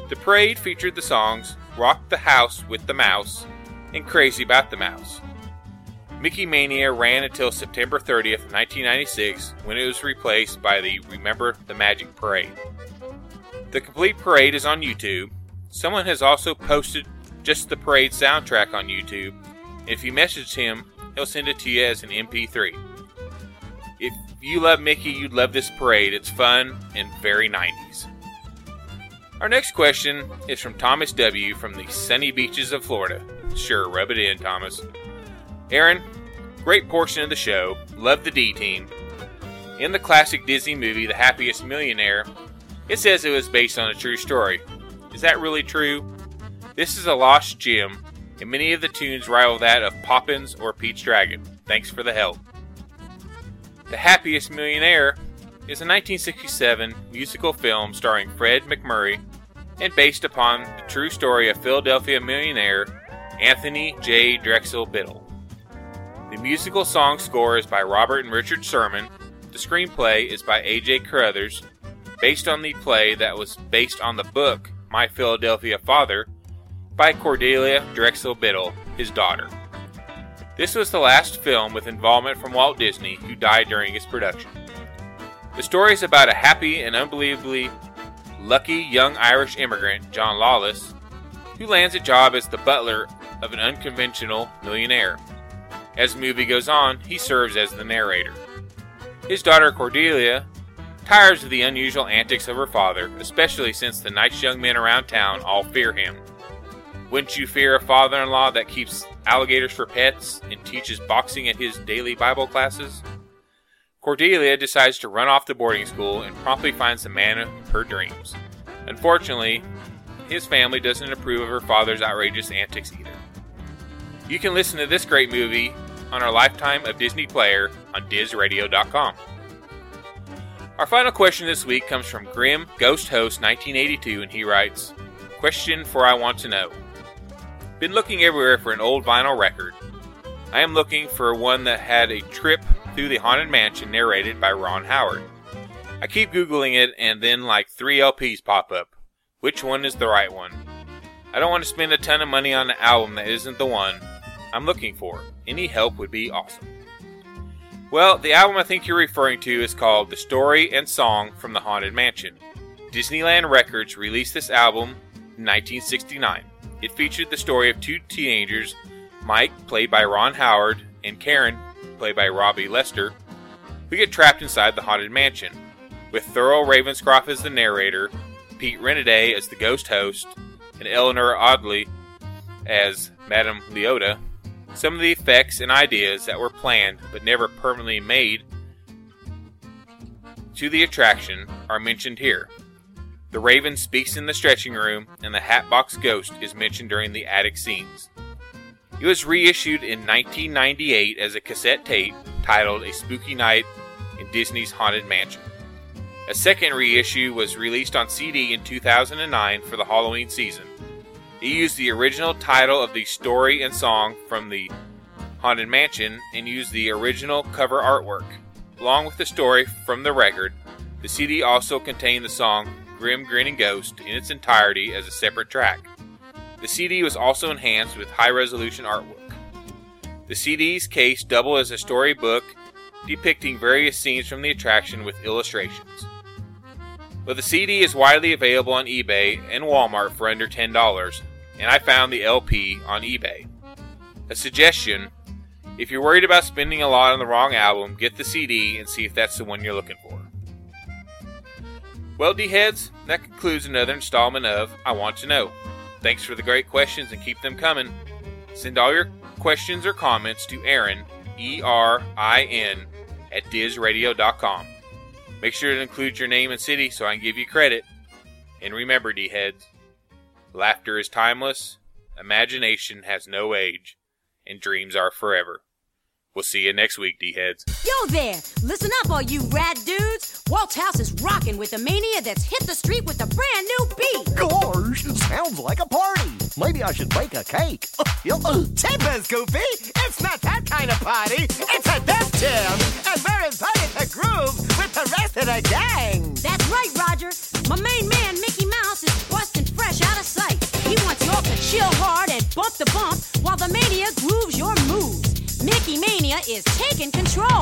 The parade featured the songs Rock the House with the Mouse and Crazy About the Mouse. Mickey Mania ran until September 30th, 1996, when it was replaced by the Remember the Magic Parade. The complete parade is on YouTube. Someone has also posted just the parade soundtrack on YouTube, if you message him, he'll send it to you as an MP3. If you love Mickey, you'd love this parade. It's fun and very 90s. Our next question is from Thomas W. from the sunny beaches of Florida. Sure, rub it in, Thomas. Aaron, great portion of the show. Love the D team. In the classic Disney movie, The Happiest Millionaire, it says it was based on a true story. Is that really true? This is a lost gem, and many of the tunes rival that of Poppins or Pete's Dragon. Thanks for the help. The Happiest Millionaire is a 1967 musical film starring Fred MacMurray and based upon the true story of Philadelphia millionaire Anthony J. Drexel Biddle. The musical song score is by Robert and Richard Sherman. The screenplay is by A.J. Carothers, based on the play that was based on the book My Philadelphia Father by Cordelia Drexel Biddle, his daughter. This was the last film with involvement from Walt Disney, who died during its production. The story is about a happy and unbelievably lucky young Irish immigrant, John Lawless, who lands a job as the butler of an unconventional millionaire. As the movie goes on, he serves as the narrator. His daughter Cordelia tires of the unusual antics of her father, especially since the nice young men around town all fear him. Wouldn't you fear a father in law that keeps alligators for pets and teaches boxing at his daily Bible classes? Cordelia decides to run off to boarding school and promptly finds the man of her dreams. Unfortunately, his family doesn't approve of her father's outrageous antics either. You can listen to this great movie on our Lifetime of Disney player on DizRadio.com. Our final question this week comes from Grim Ghost Host 1982, and he writes Question for I Want to Know. Been looking everywhere for an old vinyl record. I am looking for one that had a trip through the Haunted Mansion narrated by Ron Howard. I keep Googling it, and then like three LPs pop up. Which one is the right one? I don't want to spend a ton of money on an album that isn't the one I'm looking for. Any help would be awesome. Well, the album I think you're referring to is called The Story and Song from the Haunted Mansion. Disneyland Records released this album in 1969. It featured the story of two teenagers, Mike, played by Ron Howard, and Karen, played by Robie Lester, who get trapped inside the Haunted Mansion, with Thurl Ravenscroft as the narrator, Pete Renaday as the ghost host, and Eleanor Audley as Madame Leota. Some of the effects and ideas that were planned but never permanently made to the attraction are mentioned here. The Raven speaks in the stretching room, and the Hatbox Ghost is mentioned during the attic scenes. It was reissued in 1998 as a cassette tape titled A Spooky Night in Disney's Haunted Mansion. A second reissue was released on CD in 2009 for the Halloween season. It used the original title of the story and song from the Haunted Mansion and used the original cover artwork. Along with the story from the record, the CD also contained the song Grim Grinning Ghost in its entirety as a separate track. The CD was also enhanced with high resolution artwork. The CD's case doubled as a storybook depicting various scenes from the attraction with illustrations. But the CD is widely available on eBay and Walmart for under $10, and I found the LP on eBay. A suggestion if you're worried about spending a lot on the wrong album, get the CD and see if that's the one you're looking for. Well, D heads, that concludes another installment of I Want to Know. Thanks for the great questions and keep them coming. Send all your questions or comments to Aaron, E R I N, at DizRadio.com. Make sure to include your name and city so I can give you credit. And remember, D heads, laughter is timeless, imagination has no age, and dreams are forever. We'll see you next week, D heads. Yo there! Listen up, all you rad dudes! Walt's house is rocking with a mania that's hit the street with a brand new beat! Gosh, it sounds like a party. Maybe I should bake a cake. Uh, Timbers, Goofy! It's not that kind of party! It's a death jam! And we're invited to groove with the rest of the gang! That's right, Roger! My main man, Mickey Mouse, is He wants y'all to chill hard and bump the bump while the mania grooves your moves. Mickey Mania is taking control!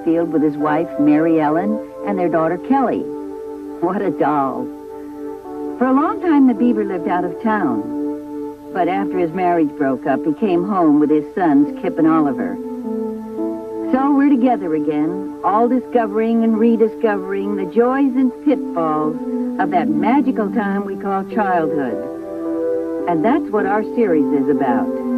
Mayfield with his wife, Mary Ellen, and their daughter, Kelly. What a doll. For a long time, the beaver lived out of town. But after his marriage broke up, he came home with his sons, Kip and Oliver. So we're together again, all discovering and rediscovering the joys and pitfalls of that magical time we call childhood. And that's what our series is about.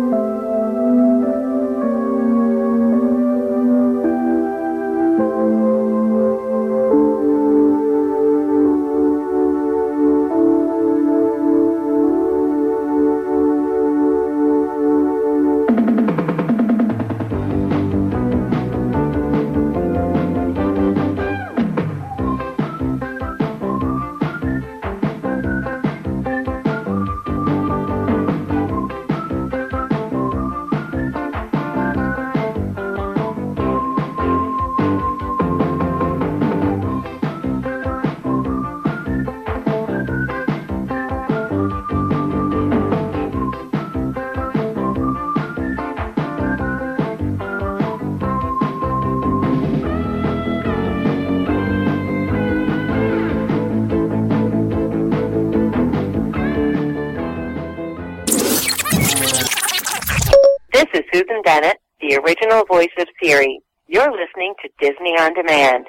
Bennett, the original voice of Siri. You're listening to Disney On Demand.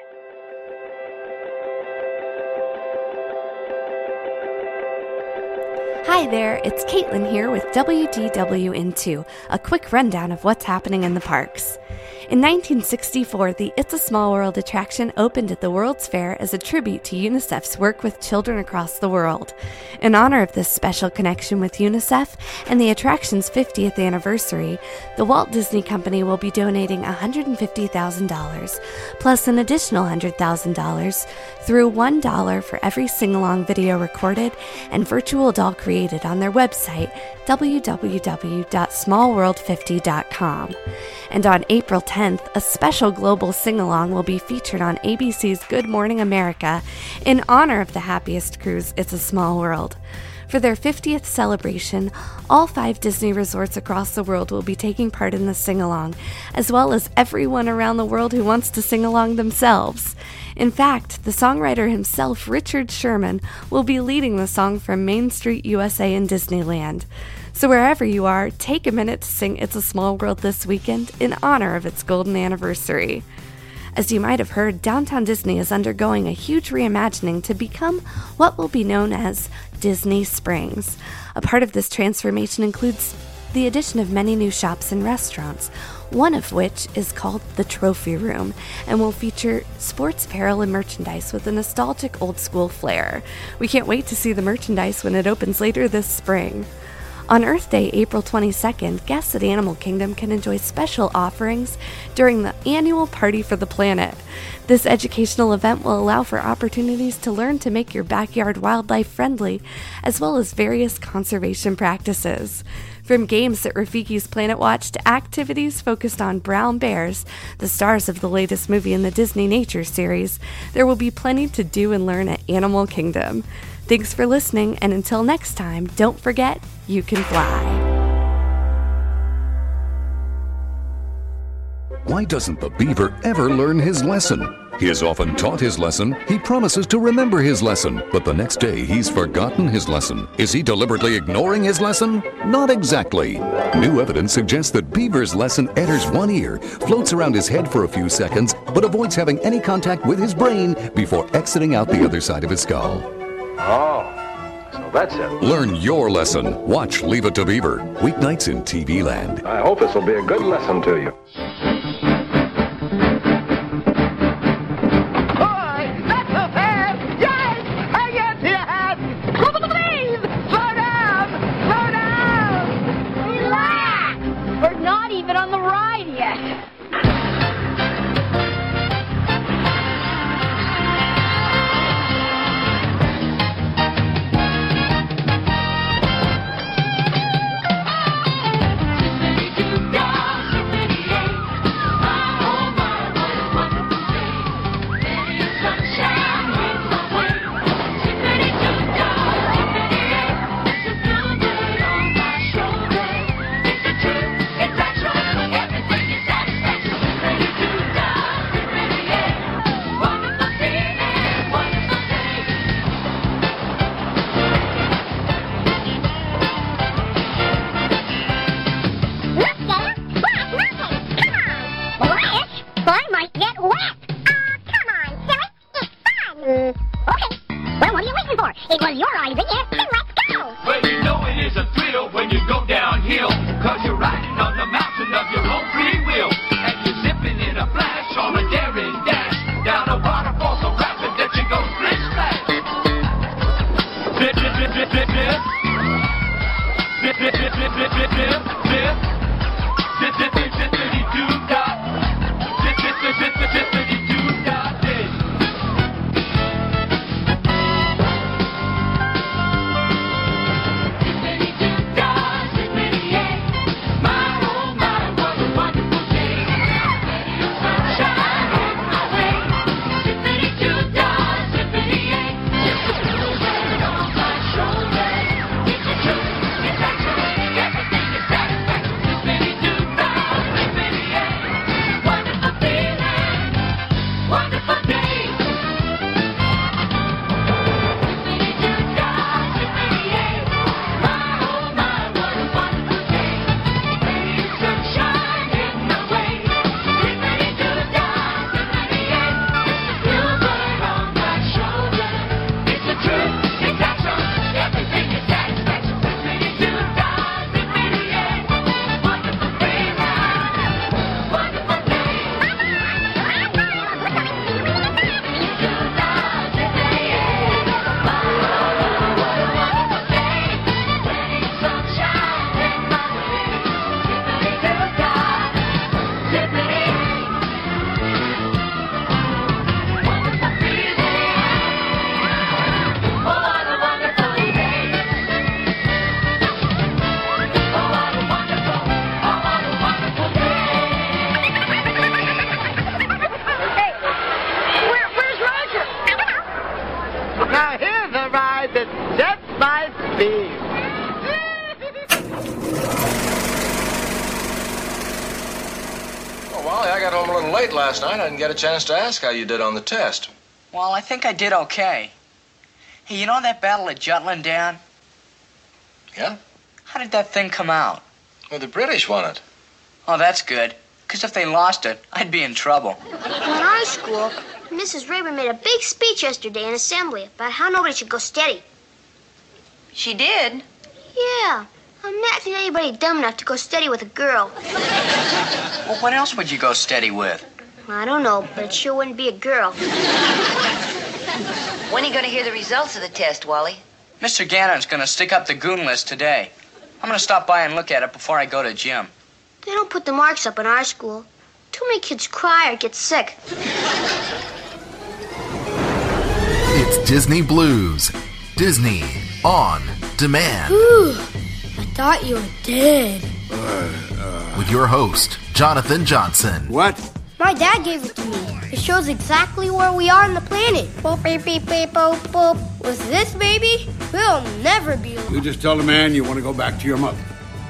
Hi there, it's Caitlin here with WDWN2, a quick rundown of what's happening in the parks. In 1964, the It's a Small World attraction opened at the World's Fair as a tribute to UNICEF's work with children across the world. In honor of this special connection with UNICEF and the attraction's 50th anniversary, the Walt Disney Company will be donating $150,000, plus an additional $100,000 through $1 for every sing along video recorded and virtual doll created on their website, www.smallworld50.com. And on April 10th, a special global sing along will be featured on ABC's Good Morning America in honor of the happiest cruise, It's a Small World. For their 50th celebration, all five Disney resorts across the world will be taking part in the sing along, as well as everyone around the world who wants to sing along themselves. In fact, the songwriter himself, Richard Sherman, will be leading the song from Main Street USA in Disneyland. So, wherever you are, take a minute to sing It's a Small World this weekend in honor of its golden anniversary. As you might have heard, Downtown Disney is undergoing a huge reimagining to become what will be known as Disney Springs. A part of this transformation includes the addition of many new shops and restaurants, one of which is called the Trophy Room and will feature sports apparel and merchandise with a nostalgic old school flair. We can't wait to see the merchandise when it opens later this spring. On Earth Day, April 22nd, guests at Animal Kingdom can enjoy special offerings during the annual Party for the Planet. This educational event will allow for opportunities to learn to make your backyard wildlife friendly, as well as various conservation practices. From games at Rafiki's Planet Watch to activities focused on brown bears, the stars of the latest movie in the Disney Nature series, there will be plenty to do and learn at Animal Kingdom. Thanks for listening, and until next time, don't forget you can fly. Why doesn't the beaver ever learn his lesson? He has often taught his lesson. He promises to remember his lesson, but the next day he's forgotten his lesson. Is he deliberately ignoring his lesson? Not exactly. New evidence suggests that Beaver's lesson enters one ear, floats around his head for a few seconds, but avoids having any contact with his brain before exiting out the other side of his skull. Oh, so that's it. Learn your lesson. Watch Leave It to Beaver. Weeknights in TV Land. I hope this will be a good lesson to you. Last night. I didn't get a chance to ask how you did on the test. Well, I think I did okay. Hey, you know that battle at Jutland, Dad? Yeah? How did that thing come out? Well, the British won it. Oh, that's good. Because if they lost it, I'd be in trouble. In our school, Mrs. Rayburn made a big speech yesterday in assembly about how nobody should go steady. She did? Yeah. I'm Imagine anybody dumb enough to go steady with a girl. Well, what else would you go steady with? I don't know, but it sure wouldn't be a girl. When are you going to hear the results of the test, Wally? Mr. Gannon's going to stick up the goon list today. I'm going to stop by and look at it before I go to gym. They don't put the marks up in our school. Too many kids cry or get sick. It's Disney Blu's. Disney on demand. Whew, I thought you were dead. With your host, Jonathan Johnson. What? My dad gave it to me. It shows exactly where we are on the planet. Boop, beep, beep, beep, boop, boop. With this baby, we'll never be alone. You just tell the man you want to go back to your mother.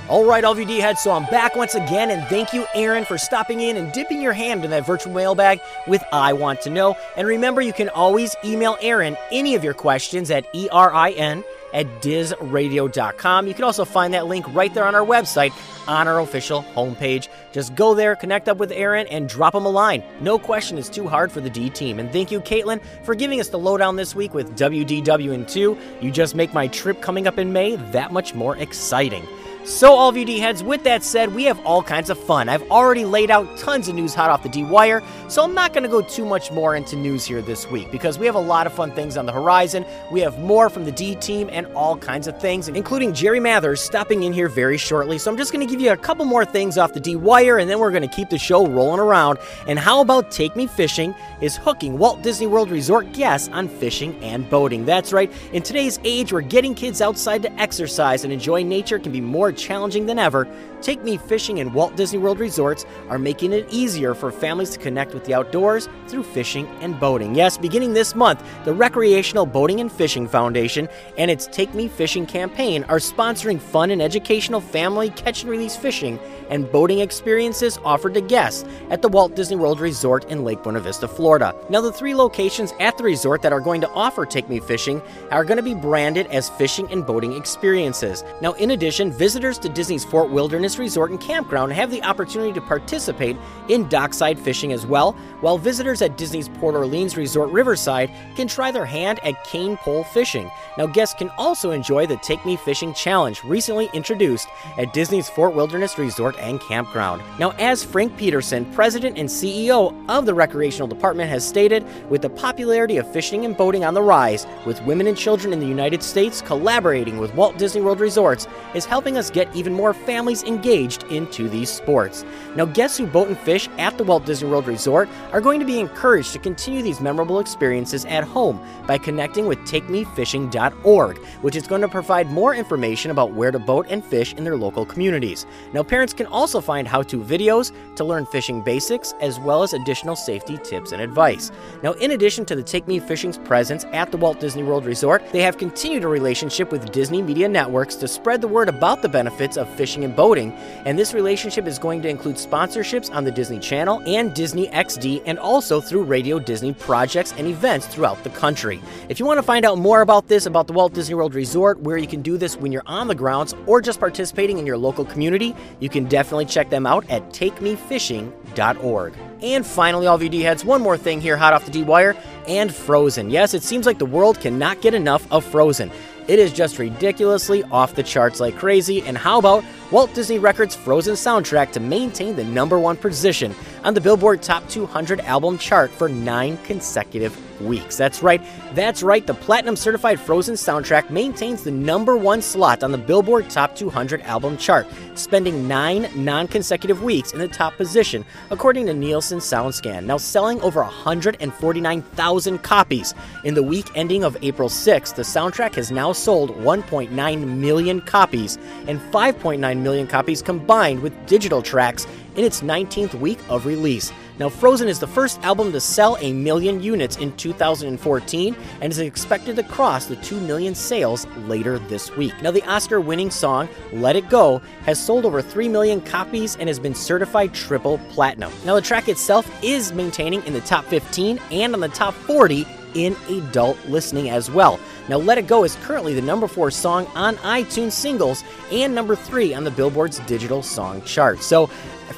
All right, LVD heads, so I'm back once again, and thank you, Aaron, for stopping in and dipping your hand in that virtual mailbag with I Want to Know. And remember, you can always email Aaron any of your questions at ERIN at DizRadio.com. You can also find that link right there on our website on our official homepage. Just go there, connect up with Aaron, and drop him a line. No question is too hard for the D team. And thank you, Caitlin, for giving us the lowdown this week with WDW and 2. You just make my trip coming up in May that much more exciting. So, all of you D heads, with that said, we have all kinds of fun. I've already laid out tons of news hot off the D wire, so I'm not going to go too much more into news here this week because we have a lot of fun things on the horizon. We have more from the D team and all kinds of things, including Jerry Mathers stopping in here very shortly. So, I'm just going to give you a couple more things off the D wire and then we're going to keep the show rolling around. And how about Take Me Fishing is hooking Walt Disney World Resort guests on fishing and boating. That's right, in today's age where getting kids outside to exercise and enjoy nature can be more challenging than ever, Take Me Fishing and Walt Disney World Resorts are making it easier for families to connect with the outdoors through fishing and boating. Yes, beginning this month, the Recreational Boating and Fishing Foundation and its Take Me Fishing campaign are sponsoring fun and educational family catch and release fishing and boating experiences offered to guests at the Walt Disney World Resort in Lake Buena Vista, Florida. Now, the three locations at the resort that are going to offer Take Me Fishing are going to be branded as fishing and boating experiences. Now, in addition, visitors to Disney's Fort Wilderness Resort and Campground have the opportunity to participate in dockside fishing as well, while visitors at Disney's Port Orleans Resort Riverside can try their hand at cane pole fishing. Now, guests can also enjoy the Take Me Fishing Challenge, recently introduced at Disney's Fort Wilderness Resort and Campground. Now, as Frank Peterson, president and CEO of the Recreational Department, has stated, with the popularity of fishing and boating on the rise, with women and children in the United States collaborating with Walt Disney World Resorts, is helping us get even more families engaged into these sports. Now, guess who boat and fish at the Walt Disney World Resort are going to be encouraged to continue these memorable experiences at home by connecting with TakeMeFishing.org, which is going to provide more information about where to boat and fish in their local communities. Now, parents can also find how to videos to learn fishing basics as well as additional safety tips and advice. Now, in addition to the Take Me Fishing's presence at the Walt Disney World Resort, they have continued a relationship with Disney Media Networks to spread the word about the benefits of fishing and boating, and this relationship is going to include sponsorships on the Disney Channel and Disney XD and also through Radio Disney projects and events throughout the country. If you want to find out more about this, about the Walt Disney World Resort, where you can do this when you're on the grounds or just participating in your local community, you can definitely check them out at takemefishing.org. And finally, all VD heads, one more thing here hot off the D wire and Frozen. Yes, it seems like the world cannot get enough of Frozen. It is just ridiculously off the charts like crazy. And how about Walt Disney Records' Frozen soundtrack to maintain the number one position on the Billboard Top 200 album chart for nine consecutive weeks? That's right, that's right. The platinum certified Frozen soundtrack maintains the number one slot on the Billboard Top 200 album chart, spending nine non consecutive weeks in the top position, according to Nielsen SoundScan. Now, selling over 149,000 copies in the week ending of April 6th, the soundtrack has now sold 1.9 million copies and 5.9 million copies combined with digital tracks in its 19th week of release. Now, Frozen is the first album to sell a million units in 2014 and is expected to cross the 2 million sales later this week. Now, the Oscar winning song, Let It Go, has sold over 3 million copies and has been certified triple platinum. Now, the track itself is maintaining in the top 15 and on the top 40 in adult listening as well. Now, Let It Go is currently the number four song on iTunes singles and number three on the Billboard's digital song chart. So,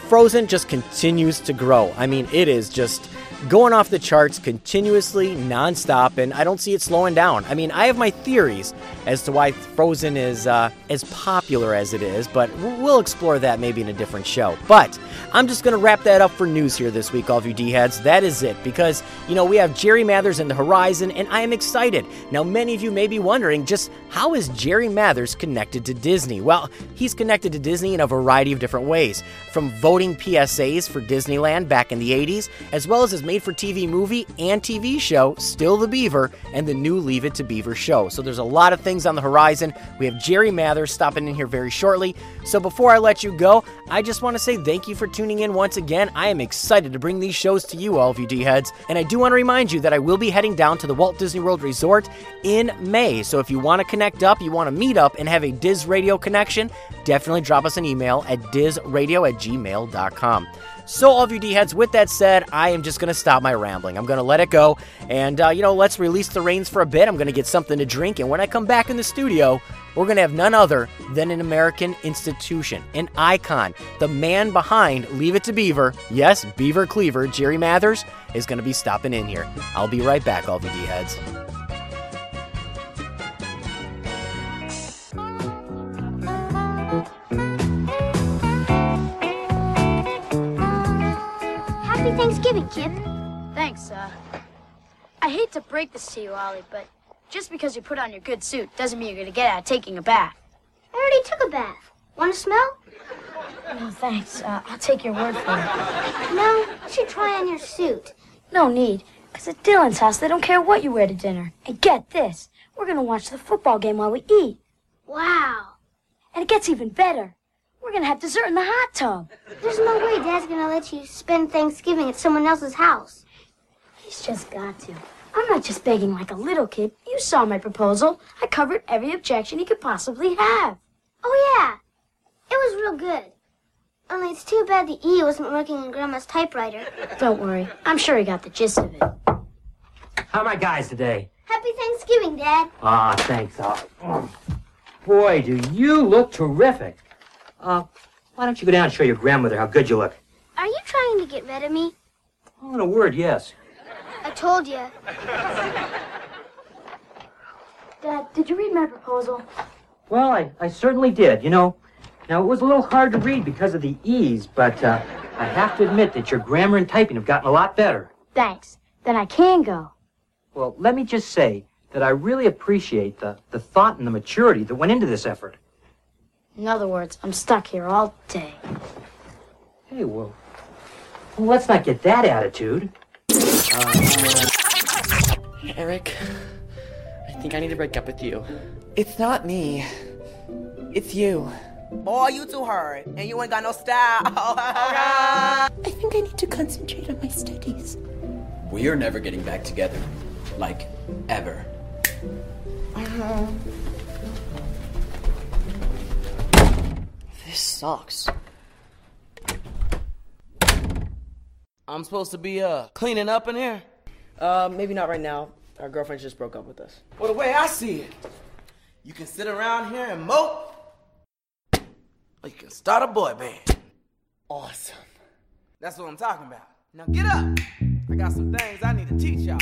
Frozen just continues to grow. I mean, it is just going off the charts continuously, nonstop, and I don't see it slowing down. I mean, I have my theories as to why Frozen is uh, as popular as it is, but we'll explore that maybe in a different show. But I'm just going to wrap that up for news here this week, all of you D heads. That is it, because, you know, we have Jerry Mathers in the horizon, and I am excited. Now, many of you may be wondering just how is Jerry Mathers connected to Disney? Well, he's connected to Disney in a variety of different ways, from voting PSAs for Disneyland back in the 80s, as well as his made for TV movie and TV show, Still the Beaver, and the new Leave It to Beaver show. So there's a lot of things on the horizon. We have Jerry Mathers stopping in here very shortly. So before I let you go, I just want to say thank you for tuning in once again. I am excited to bring these shows to you, all of you D heads. And I do want to remind you that I will be heading down to the Walt Disney World Resort in May. So if you want to connect up, you want to meet up and have a Diz Radio connection, definitely drop us an email at dizradio at gmail.com. So, all of you D heads, with that said, I am just going to stop my rambling. I'm going to let it go. And, uh, you know, let's release the reins for a bit. I'm going to get something to drink. And when I come back in the studio, we're going to have none other than an American institution, an icon, the man behind Leave It to Beaver. Yes, Beaver Cleaver, Jerry Mathers, is going to be stopping in here. I'll be right back, all of you D heads. Kip. Thanks, uh. I hate to break this to you, Ollie, but just because you put on your good suit doesn't mean you're gonna get out of taking a bath. I already took a bath. Want to smell? No, thanks. Uh, I'll take your word for it. No, you should try on your suit. No need, because at Dylan's house, they don't care what you wear to dinner. And get this, we're gonna watch the football game while we eat. Wow. And it gets even better. We're gonna have dessert in the hot tub. There's no way Dad's gonna let you spend Thanksgiving at someone else's house. He's just got to. I'm not just begging like a little kid. You saw my proposal. I covered every objection he could possibly have. Oh, yeah. It was real good. Only it's too bad the E wasn't working on Grandma's typewriter. Don't worry. I'm sure he got the gist of it. How are my guys today? Happy Thanksgiving, Dad. Ah, thanks. Uh, oh, boy, do you look terrific. Uh, why don't you go down and show your grandmother how good you look? Are you trying to get rid of me? Oh, in a word, yes. I told you. Dad, did you read my proposal? Well, I, I certainly did. You know, now it was a little hard to read because of the E's, but uh, I have to admit that your grammar and typing have gotten a lot better. Thanks. Then I can go. Well, let me just say that I really appreciate the, the thought and the maturity that went into this effort. In other words, I'm stuck here all day. Hey, well, well let's not get that attitude. Uh, Eric, I think I need to break up with you. It's not me. It's you. Boy, you too hard, and you ain't got no style. I think I need to concentrate on my studies. We are never getting back together. Like, ever. Uh-huh. This sucks. I'm supposed to be uh cleaning up in here. Uh, maybe not right now. Our girlfriends just broke up with us. Well, the way I see it, you can sit around here and mope, or you can start a boy band. Awesome. That's what I'm talking about. Now get up. I got some things I need to teach y'all.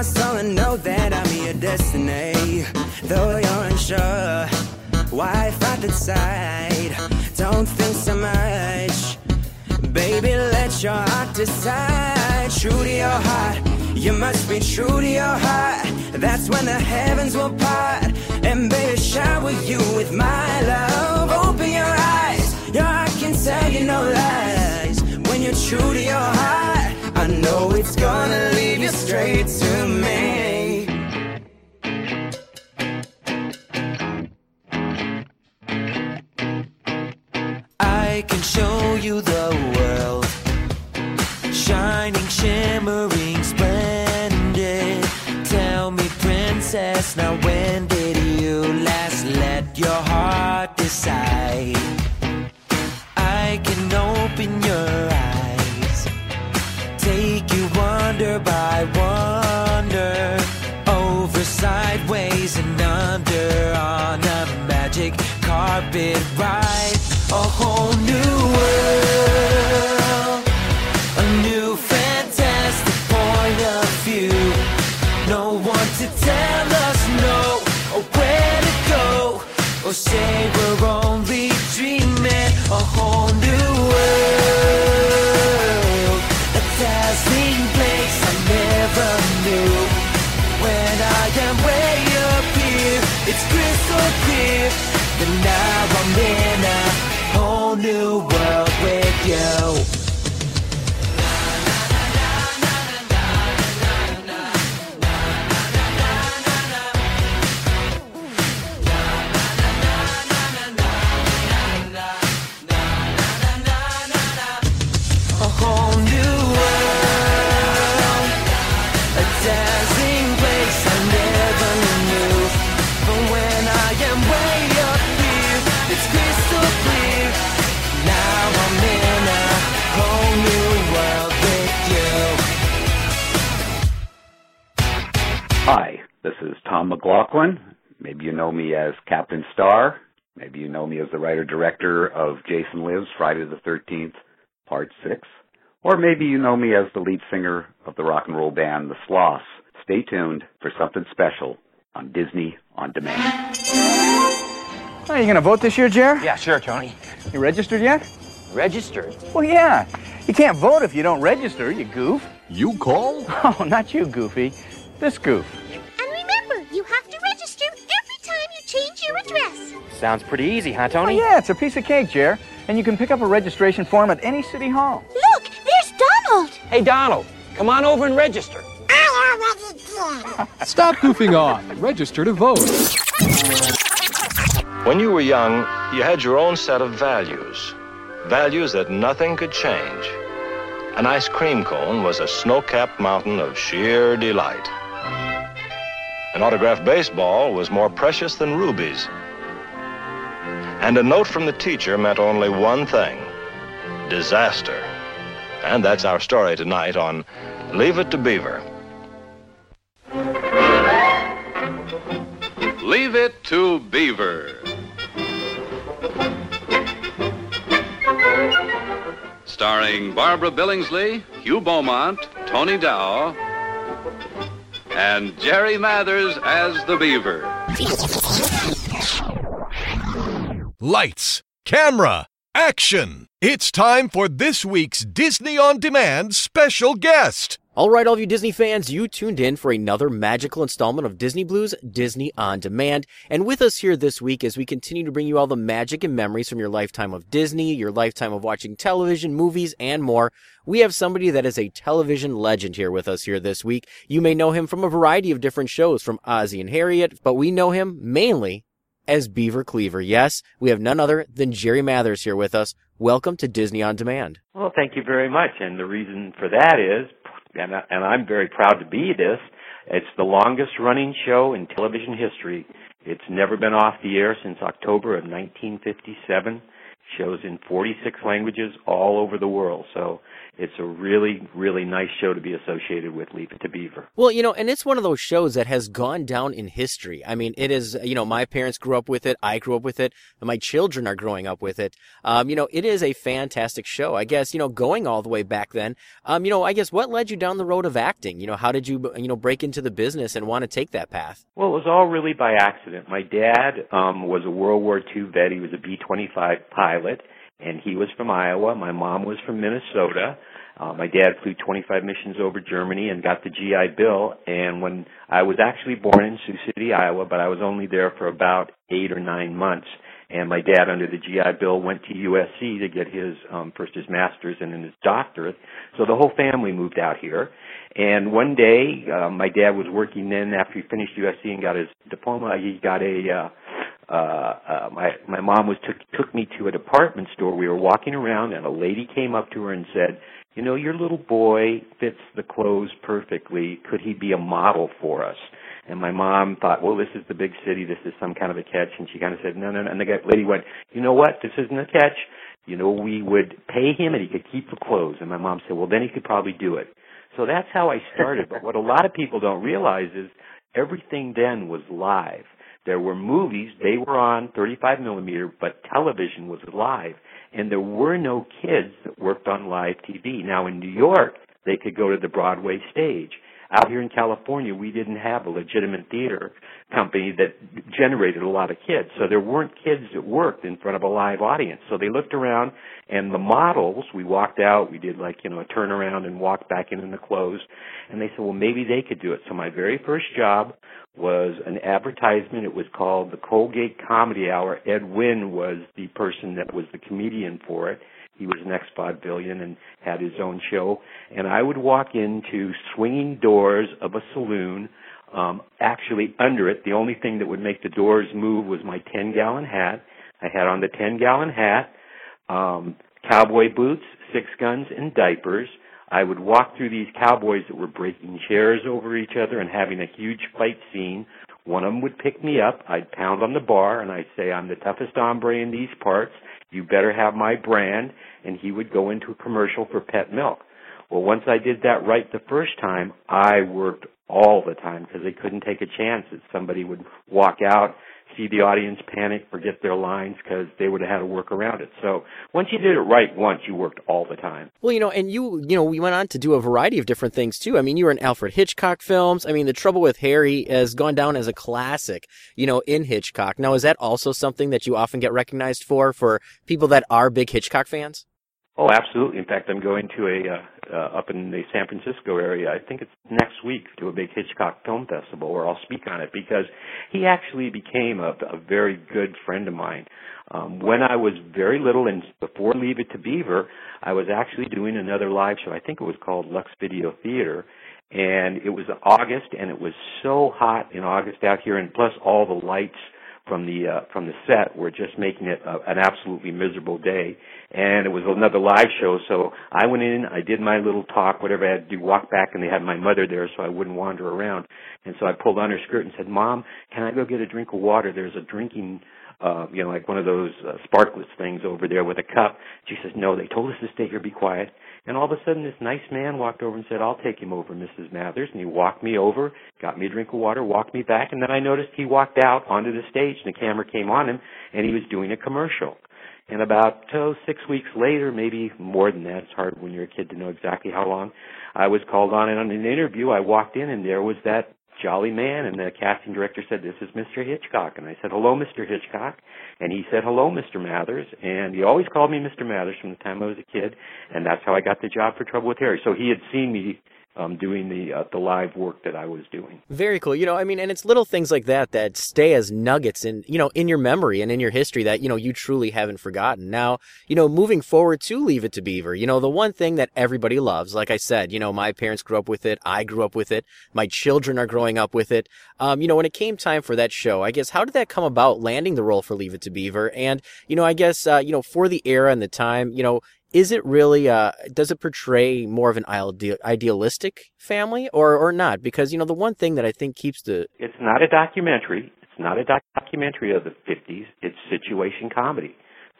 My soul, I know that I'm your destiny. Though you're unsure, why fight the tide? Don't think so much. Baby, let your heart decide. True to your heart, you must be true to your heart. That's when the heavens will part. And baby, shower you with my love. Open your eyes, your heart can tell you no lies. When you're true to your heart, I know it's gonna lead you straight to me. I can show you the world, shining, shimmering, splendid. Tell me, princess, now when did you last let your heart carpet ride. A Tom McLoughlin. Maybe you know me as Captain Star. Maybe you know me as the writer director of Jason Lives Friday the 13th, Part 6. Or maybe you know me as the lead singer of the rock and roll band The Sloths. Stay tuned for something special on Disney On Demand. Are you going to vote this year, Jer? Yeah, sure, Tony. You registered yet? Registered? Well, yeah. You can't vote if you don't register, you goof. You call? Oh, not you, Goofy. This goof. You have to register every time you change your address. Sounds pretty easy, huh, Tony? Oh, yeah, it's a piece of cake, Jer. And you can pick up a registration form at any city hall. Look, there's Donald. Hey, Donald, come on over and register. I already did. Stop goofing off. Register to vote. When you were young, you had your own set of values. Values that nothing could change. An ice cream cone was a snow-capped mountain of sheer delight. An autographed baseball was more precious than rubies. And a note from the teacher meant only one thing, disaster. And that's our story tonight on Leave It to Beaver. Leave it to Beaver. Starring Barbara Billingsley, Hugh Beaumont, Tony Dow, and Jerry Mathers as the Beaver. Lights, camera, action! It's time for this week's Disney On Demand special guest. All right, all of you Disney fans, you tuned in for another magical installment of Disney Blu's Disney on Demand. And with us here this week as we continue to bring you all the magic and memories from your lifetime of Disney, your lifetime of watching television, movies, and more, we have somebody that is a television legend here with us here this week. You may know him from a variety of different shows from Ozzy and Harriet, but we know him mainly as Beaver Cleaver. Yes, we have none other than Jerry Mathers here with us. Welcome to Disney on Demand. Well, thank you very much. And the reason for that is, and, I, and I'm very proud to be this, it's the longest running show in television history. It's never been off the air since October of 1957. Shows in 46 languages all over the world. So it's a really, really nice show to be associated with Leave It to Beaver. Well, you know, and it's one of those shows that has gone down in history. I mean, it is, you know, my parents grew up with it. I grew up with it. And my children are growing up with it. Um, you know, it is a fantastic show. I guess, you know, going all the way back then, um, you know, I guess what led you down the road of acting? You know, how did you, you know, break into the business and want to take that path? Well, it was all really by accident. My dad um, was a World War II vet. He was a B 25 pilot, and he was from Iowa. My mom was from Minnesota. Uh, my dad flew 25 missions over Germany and got the GI Bill. And when I was actually born in Sioux City, Iowa, but I was only there for about eight or nine months. And my dad, under the GI Bill, went to USC to get his um, first his master's and then his doctorate. So the whole family moved out here. And one day, uh, my dad was working then after he finished USC and got his diploma. He got a uh, uh, uh, my my mom was took took me to a department store. We were walking around, and a lady came up to her and said, "You know, your little boy fits the clothes perfectly. Could he be a model for us?" And my mom thought, "Well, this is the big city. This is some kind of a catch." And she kind of said, "No, no, no." And the lady went, "You know what? This isn't a catch. You know, we would pay him, and he could keep the clothes." And my mom said, "Well, then he could probably do it." So that's how I started. but what a lot of people don't realize is everything then was live. There were movies, they were on 35 millimeter, but television was live. And there were no kids that worked on live TV. Now in New York, they could go to the Broadway stage. Out here in California, we didn't have a legitimate theater company that generated a lot of kids. So there weren't kids that worked in front of a live audience. So they looked around and the models, we walked out, we did like, you know, a turnaround and walked back in in the clothes. And they said, well, maybe they could do it. So my very first job was an advertisement. It was called the Colgate Comedy Hour. Ed Wynn was the person that was the comedian for it. He was an ex-vaudevillian and had his own show. And I would walk into swinging doors of a saloon. Um, actually, under it, the only thing that would make the doors move was my 10-gallon hat. I had on the 10-gallon hat, um, cowboy boots, six guns, and diapers. I would walk through these cowboys that were breaking chairs over each other and having a huge fight scene. One of them would pick me up. I'd pound on the bar and I'd say, I'm the toughest hombre in these parts. You better have my brand. And he would go into a commercial for pet milk. Well, once I did that right the first time, I worked all the time because they couldn't take a chance that somebody would walk out, see the audience panic, forget their lines because they would have had to work around it. So once you did it right once, you worked all the time. Well, you know, and you, you know, we went on to do a variety of different things too. I mean, you were in Alfred Hitchcock films. I mean, The Trouble with Harry has gone down as a classic, you know, in Hitchcock. Now, is that also something that you often get recognized for, for people that are big Hitchcock fans? Oh, absolutely. In fact, I'm going to a uh, uh, up in the San Francisco area. I think it's next week to a big Hitchcock Film Festival where I'll speak on it because he actually became a, a very good friend of mine. Um, when I was very little and before Leave It to Beaver, I was actually doing another live show. I think it was called Lux Video Theater, and it was August, and it was so hot in August out here, and plus all the lights from the uh, from the set were just making it a, an absolutely miserable day. And it was another live show, so I went in, I did my little talk, whatever I had to do, walk back, and they had my mother there, so I wouldn't wander around. And so I pulled on her skirt and said, "Mom, can I go get a drink of water? There's a drinking." Uh, you know, like one of those uh, Sparkletts things over there with a cup. She says, no, they told us to stay here, be quiet. And all of a sudden, this nice man walked over and said, I'll take him over, Mrs. Mathers. And he walked me over, got me a drink of water, walked me back, and then I noticed he walked out onto the stage, and the camera came on him, and he was doing a commercial. And about oh, six weeks later, maybe more than that, it's hard when you're a kid to know exactly how long, I was called on, and on an interview, I walked in, and there was that jolly man and the casting director said this is mr hitchcock. And i said hello mr hitchcock. And he said hello mr mathers. And he always called me mr mathers from the time i was a kid and that's how i got the job for trouble with harry. So he had seen me um, doing the uh, the live work that I was doing. Very cool. You know, I mean, and it's little things like that that stay as nuggets in you know in your memory and in your history that you know you truly haven't forgotten. Now, you know, moving forward to Leave It to Beaver, you know, the one thing that everybody loves, like I said, you know, my parents grew up with it, I grew up with it, my children are growing up with it. Um, you know, when it came time for that show, I guess how did that come about? Landing the role for Leave It to Beaver, and you know, I guess uh, you know for the era and the time, you know, is it really uh does it portray more of an idealistic family or or not? Because you know the one thing that i think keeps the it's not a documentary. It's not a documentary of the 50s it's situation comedy.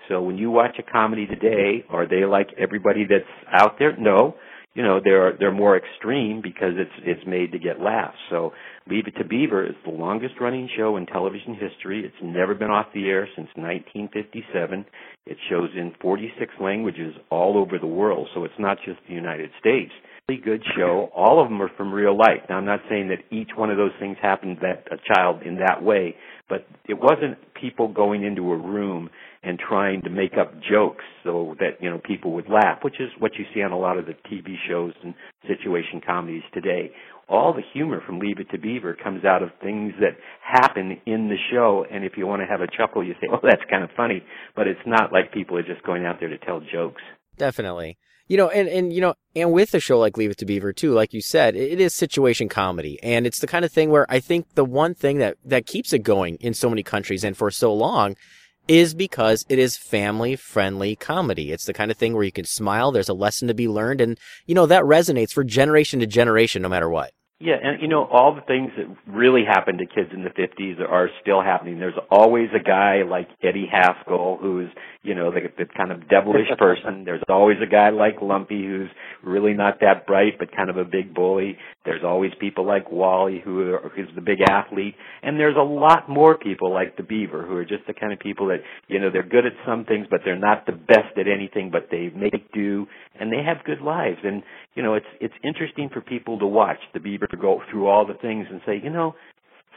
So when you watch a comedy today are they like everybody that's out there? No you know they're they're more extreme because it's it's made to get laughs. So leave it to beaver is the longest running show in television history. It's never been off the air since 1957 it shows in 46 languages all over the world. So it's not just the united states. Really good show. All of them are from real life. Now i'm not saying that each one of those things happened that a child in that way but it wasn't people going into a room and trying to make up jokes so that you know people would laugh, which is what you see on a lot of the TV shows and situation comedies today. All the humor from Leave It to Beaver comes out of things that happen in the show, and if you want to have a chuckle, you say, "Oh, that's kind of funny," but it's not like people are just going out there to tell jokes. Definitely. You know, and, and, you know, and with a show like Leave It to Beaver too, like you said, it is situation comedy. And it's the kind of thing where I think the one thing that, that keeps it going in so many countries and for so long is because it is family friendly comedy. It's the kind of thing where you can smile, there's a lesson to be learned, and, you know, that resonates for generation to generation no matter what. Yeah, and you know, all the things that really happened to kids in the 50s are still happening. There's always a guy like Eddie Haskell who's, you know, the, the kind of devilish person. There's always a guy like Lumpy who's really not that bright but kind of a big bully. There's always people like Wally who are, who's the big athlete. And there's a lot more people like the Beaver who are just the kind of people that, you know, they're good at some things but they're not the best at anything but they make do and they have good lives. And, you know, it's, it's interesting for people to watch the Beaver to go through all the things and say, you know,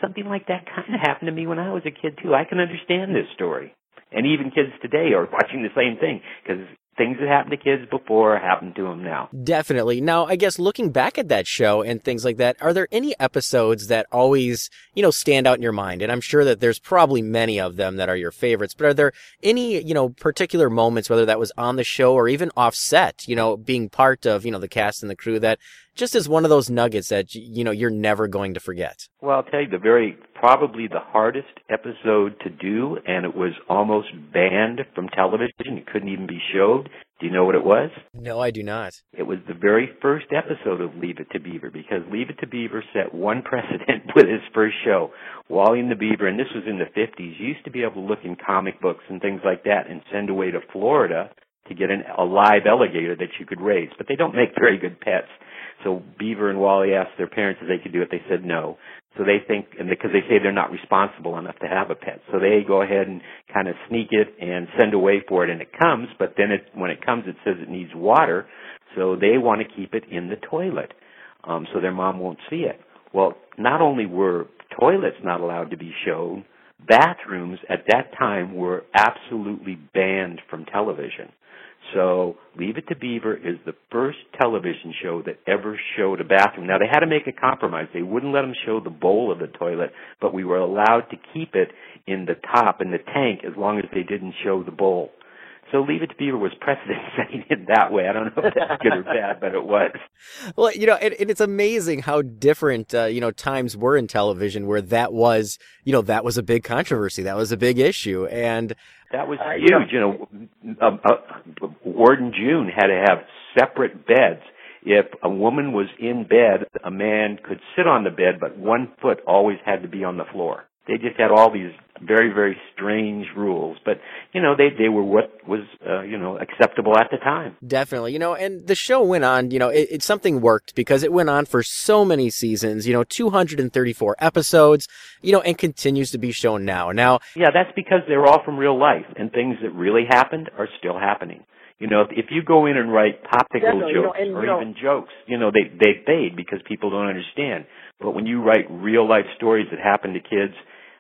something like that kind of happened to me when I was a kid too. I can understand this story. And even kids today are watching the same thing because things that happened to kids before happen to them now. Definitely. Now, I guess looking back at that show and things like that, are there any episodes that always, you know, stand out in your mind? And I'm sure that there's probably many of them that are your favorites, but are there any, you know, particular moments, whether that was on the show or even offset, you know, being part of, you know, the cast and the crew that just as one of those nuggets that you know you're never going to forget? Well, I'll tell you the very probably the hardest episode to do, and it was almost banned from television. It couldn't even be showed. Do you know what it was? No, I do not. It was the very first episode of Leave It to Beaver because Leave It to Beaver set one precedent with his first show. Wally and the Beaver, and this was in the 50s, used to be able to look in comic books and things like that and send away to Florida to get an, a live alligator that you could raise. But they don't make very good pets. So Beaver and Wally asked their parents if they could do it. They said no. So they think, and because they say they're not responsible enough to have a pet, so they go ahead and kind of sneak it and send away for it, and it comes. But then it, when it comes, it says it needs water, so they want to keep it in the toilet, um, so their mom won't see it. Well, not only were toilets not allowed to be shown, bathrooms at that time were absolutely banned from television. So Leave It to Beaver is the first television show that ever showed a bathroom. Now they had to make a compromise. They wouldn't let them show the bowl of the toilet, but we were allowed to keep it in the top in the tank as long as they didn't show the bowl. So Leave It to Beaver was precedent setting in that way. I don't know if that's good or bad, but it was. Well, you know, and, and it's amazing how different, uh, you know, times were in television where that was, you know, that was a big controversy. That was a big issue. And that was huge. You know, uh, uh, Ward and June had to have separate beds. If a woman was in bed, a man could sit on the bed, but one foot always had to be on the floor. They just had all these very very strange rules. But you know they they were what was uh, you know acceptable at the time. Definitely. You know and the show went on you know it, it something worked because it went on for so many seasons you know 234 episodes you know and continues to be shown now. Now yeah that's because they're all from real life and things that really happened are still happening. You know, if, if you go in and write topical Definitely, jokes you know, and, or know, even jokes, you know, they they fade because people don't understand. But when you write real life stories that happen to kids,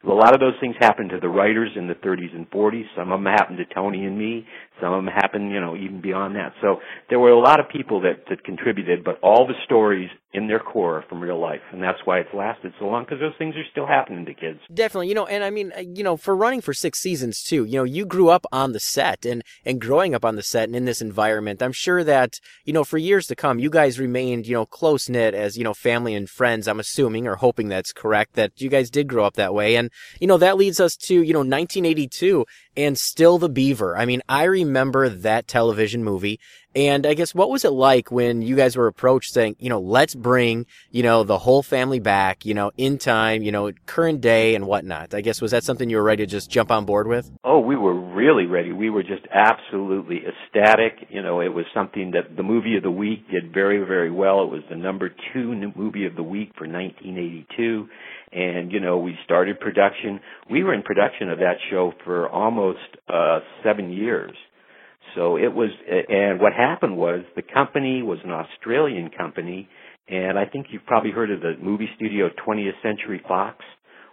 a lot of those things happened to the writers in the 30s and 40s. Some of them happened to Tony and me. Some of them happened, you know, even beyond that. So there were a lot of people that, that contributed, but all the stories in their core are from real life. And that's why it's lasted so long because those things are still happening to kids. Definitely. You know, and I mean, uh, you know, for running for six seasons too, you know, you grew up on the set and, and growing up on the set and in this environment. I'm sure that, you know, for years to come, you guys remained, you know, close knit as, you know, family and friends. I'm assuming or hoping that's correct that you guys did grow up that way. And, you know, that leads us to, you know, 1982 and still the beaver. I mean, I remember that television movie. And I guess what was it like when you guys were approached saying, you know, let's bring, you know, the whole family back, you know, in time, you know, current day and whatnot? I guess was that something you were ready to just jump on board with? Oh, we were really ready. We were just absolutely ecstatic. You know, it was something that the movie of the week did very, very well. It was the number two movie of the week for 1982 and you know we started production. We were in production of that show for almost uh seven years. So it was and what happened was the company was an australian company and i think you've probably heard of the movie studio 20th century fox.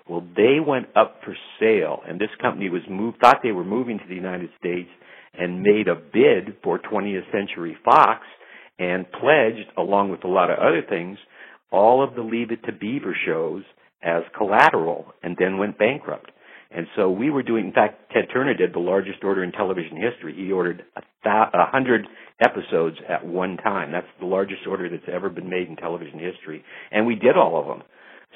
Well they went up for sale and this company was moved thought they were moving to the united states and made a bid for 20th century fox and pledged along with a lot of other things all of the leave it to beaver shows as collateral and then went bankrupt. And so we were doing, in fact, Ted Turner did the largest order in television history. He ordered a, th- a hundred episodes at one time. That's the largest order that's ever been made in television history. And we did all of them.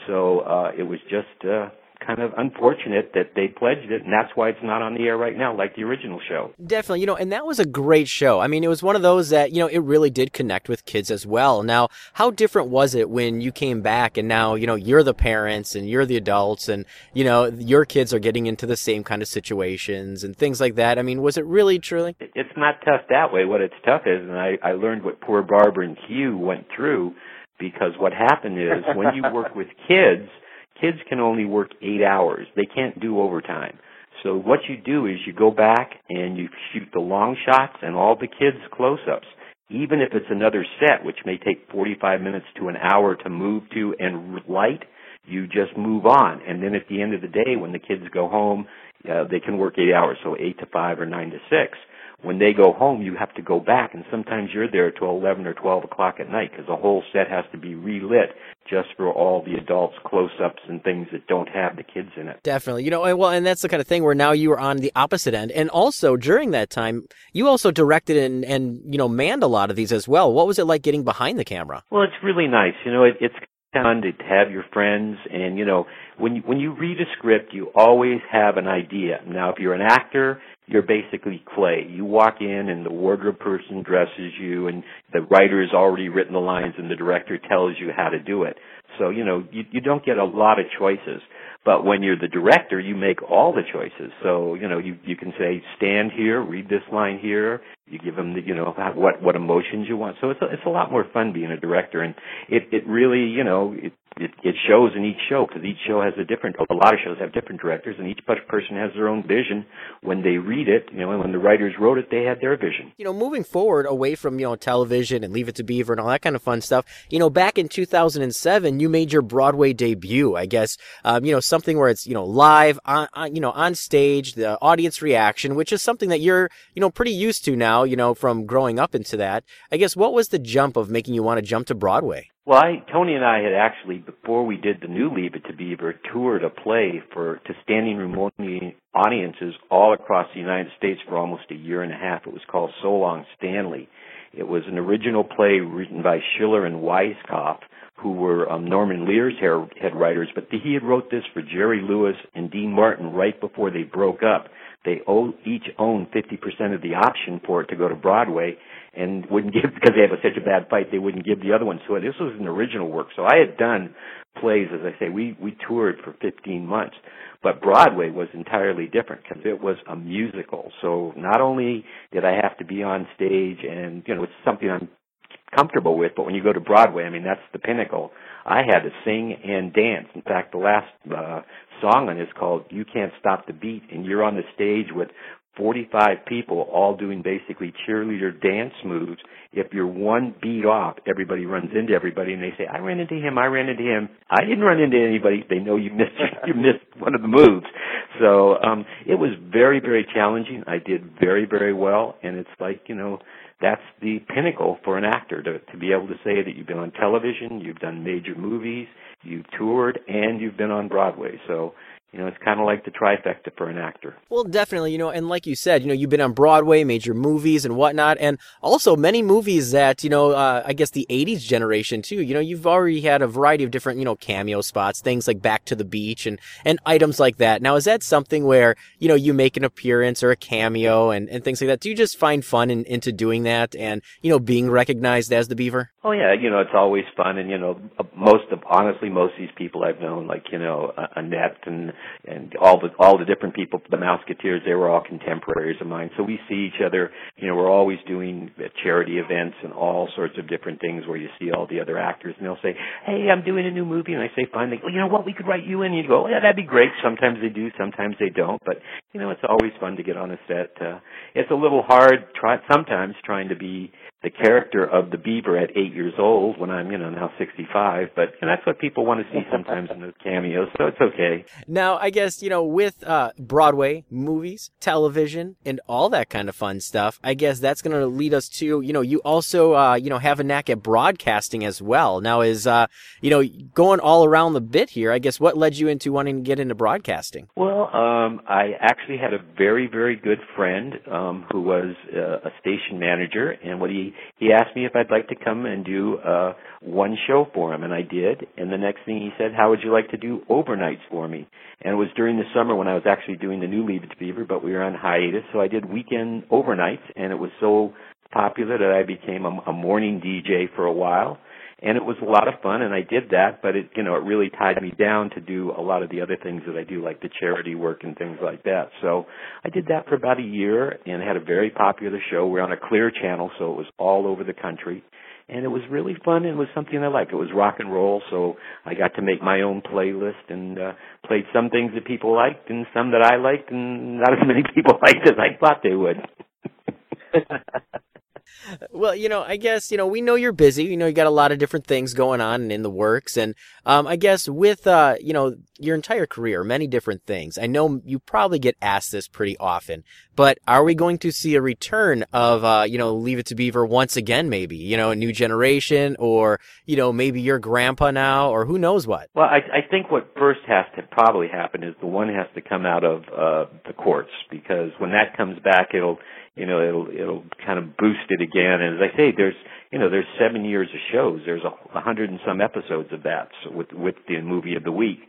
So, uh, it was just, uh, kind of unfortunate that they pledged it, and that's why it's not on the air right now, like the original show. Definitely, you know, and that was a great show. I mean, it was one of those that, you know, it really did connect with kids as well. Now, how different was it when you came back and now, you know, you're the parents and you're the adults and, you know, your kids are getting into the same kind of situations and things like that? I mean, was it really, truly? It's not tough that way. What it's tough is, and I, I learned what poor Barbara and Hugh went through because what happened is when you work with kids, kids can only work eight hours. They can't do overtime. So what you do is you go back and you shoot the long shots and all the kids close-ups. Even if it's another set, which may take 45 minutes to an hour to move to and light, you just move on. And then at the end of the day, when the kids go home, uh, they can work eight hours, so eight to five or nine to six when they go home, you have to go back, and sometimes you're there till 11 or 12 o'clock at night because the whole set has to be relit just for all the adults close-ups and things that don't have the kids in it. Definitely. You know, well, and that's the kind of thing where now you are on the opposite end. And also during that time, you also directed and, and, you know, manned a lot of these as well. What was it like getting behind the camera? Well, it's really nice. You know, it, it's fun to have your friends and, you know, when you, when you read a script, you always have an idea. Now, if you're an actor, you're basically clay. You walk in and the wardrobe person dresses you and the writer has already written the lines and the director tells you how to do it. So, you know, you, you don't get a lot of choices. But when you're the director, you make all the choices. So, you know, you, you can say, stand here, read this line here. You give them the, you know, what, what emotions you want. So it's a, it's a lot more fun being a director. And it, it really, you know, it, it, it shows in each show because each show has a different, a lot of shows have different directors and each person has their own vision. When they read it, you know, and when the writers wrote it, they had their vision. You know, moving forward away from, you know, television and Leave It to Beaver and all that kind of fun stuff, you know, back in 2007, you made your Broadway debut, I guess. Um, you know, something where it's, you know, live on, on, you know, on stage, the audience reaction, which is something that you're, you know, pretty used to now, you know, from growing up into that. I guess what was the jump of making you want to jump to Broadway? Well, I, Tony and I had actually, before we did the new Leave It to Beaver, toured a play for to standing room only audiences all across the United States for almost a year and a half. It was called So Long Stanley. It was an original play written by Schiller and Weiskopf, who were um, Norman Lear's head writers, but he had wrote this for Jerry Lewis and Dean Martin right before they broke up. They owe, each own 50% of the option for it to go to Broadway, and wouldn't give because they had such a bad fight. They wouldn't give the other one. So this was an original work. So I had done plays, as I say, we we toured for 15 months, but Broadway was entirely different because it was a musical. So not only did I have to be on stage, and you know it's something I'm comfortable with, but when you go to Broadway, I mean that's the pinnacle. I had to sing and dance. In fact, the last uh, song on it is called "You Can't Stop the Beat," and you're on the stage with 45 people all doing basically cheerleader dance moves. If you're one beat off, everybody runs into everybody and they say, I ran into him, I ran into him. I didn't run into anybody. They know you missed, you missed one of the moves. So, um, it was very, very challenging. I did very, very well. And it's like, you know, that's the pinnacle for an actor to, to be able to say that you've been on television, you've done major movies, you've toured, and you've been on Broadway. So, you know, it's kind of like the trifecta for an actor. Well, definitely, you know, and like you said, you know, you've been on Broadway, major movies and whatnot, and also many movies that, you know, uh, I guess the 80s generation too, you know, you've already had a variety of different, you know, cameo spots, things like Back to the Beach and, and items like that. Now, is that something where, you know, you make an appearance or a cameo and, and things like that? Do you just find fun in, into doing that and, you know, being recognized as the Beaver? Oh yeah, you know, it's always fun and, you know, most of, honestly, most of these people I've known, like, you know, Annette and and all the all the different people, the Mouseketeers, they were all contemporaries of mine. So we see each other. You know, we're always doing charity events and all sorts of different things where you see all the other actors, and they'll say, "Hey, I'm doing a new movie," and I say, "Fine." They go, "You know what? We could write you in." And you go, "Yeah, that'd be great." Sometimes they do, sometimes they don't, but you know, it's always fun to get on a set. Uh, it's a little hard, try sometimes trying to be the character of the beaver at eight years old when I'm, you know, now 65. But and that's what people want to see sometimes in those cameos, so it's okay. Now, I guess, you know, with uh, Broadway, movies, television, and all that kind of fun stuff, I guess that's going to lead us to, you know, you also, uh, you know, have a knack at broadcasting as well. Now, is, uh, you know, going all around the bit here, I guess what led you into wanting to get into broadcasting? Well, um, I actually had a very, very good friend um, who was uh, a station manager, and what he he asked me if I'd like to come and do uh, one show for him, and I did. And the next thing he said, "How would you like to do overnights for me?" And it was during the summer when I was actually doing the new Leave It to Beaver, but we were on hiatus, so I did weekend overnights, and it was so popular that I became a, a morning DJ for a while and it was a lot of fun and I did that but it you know it really tied me down to do a lot of the other things that I do like the charity work and things like that. So I did that for about a year and had a very popular show. We're on a clear channel so it was all over the country. And it was really fun and it was something I liked. It was rock and roll so I got to make my own playlist and uh played some things that people liked and some that I liked and not as many people liked as I thought they would well, you know, I guess, you know, we know you're busy. You know, you got a lot of different things going on and in the works. And, um, I guess with, uh, you know, your entire career, many different things. I know you probably get asked this pretty often, but are we going to see a return of, uh, you know, Leave It to Beaver once again, maybe, you know, a new generation or, you know, maybe your grandpa now or who knows what? Well, I, I think what first has to probably happen is the one has to come out of, uh, the courts because when that comes back, it'll, you know it'll it'll kind of boost it again. And as i say there's you know there's seven years of shows. There's a, hundred and some episodes of that so with with the movie of the week.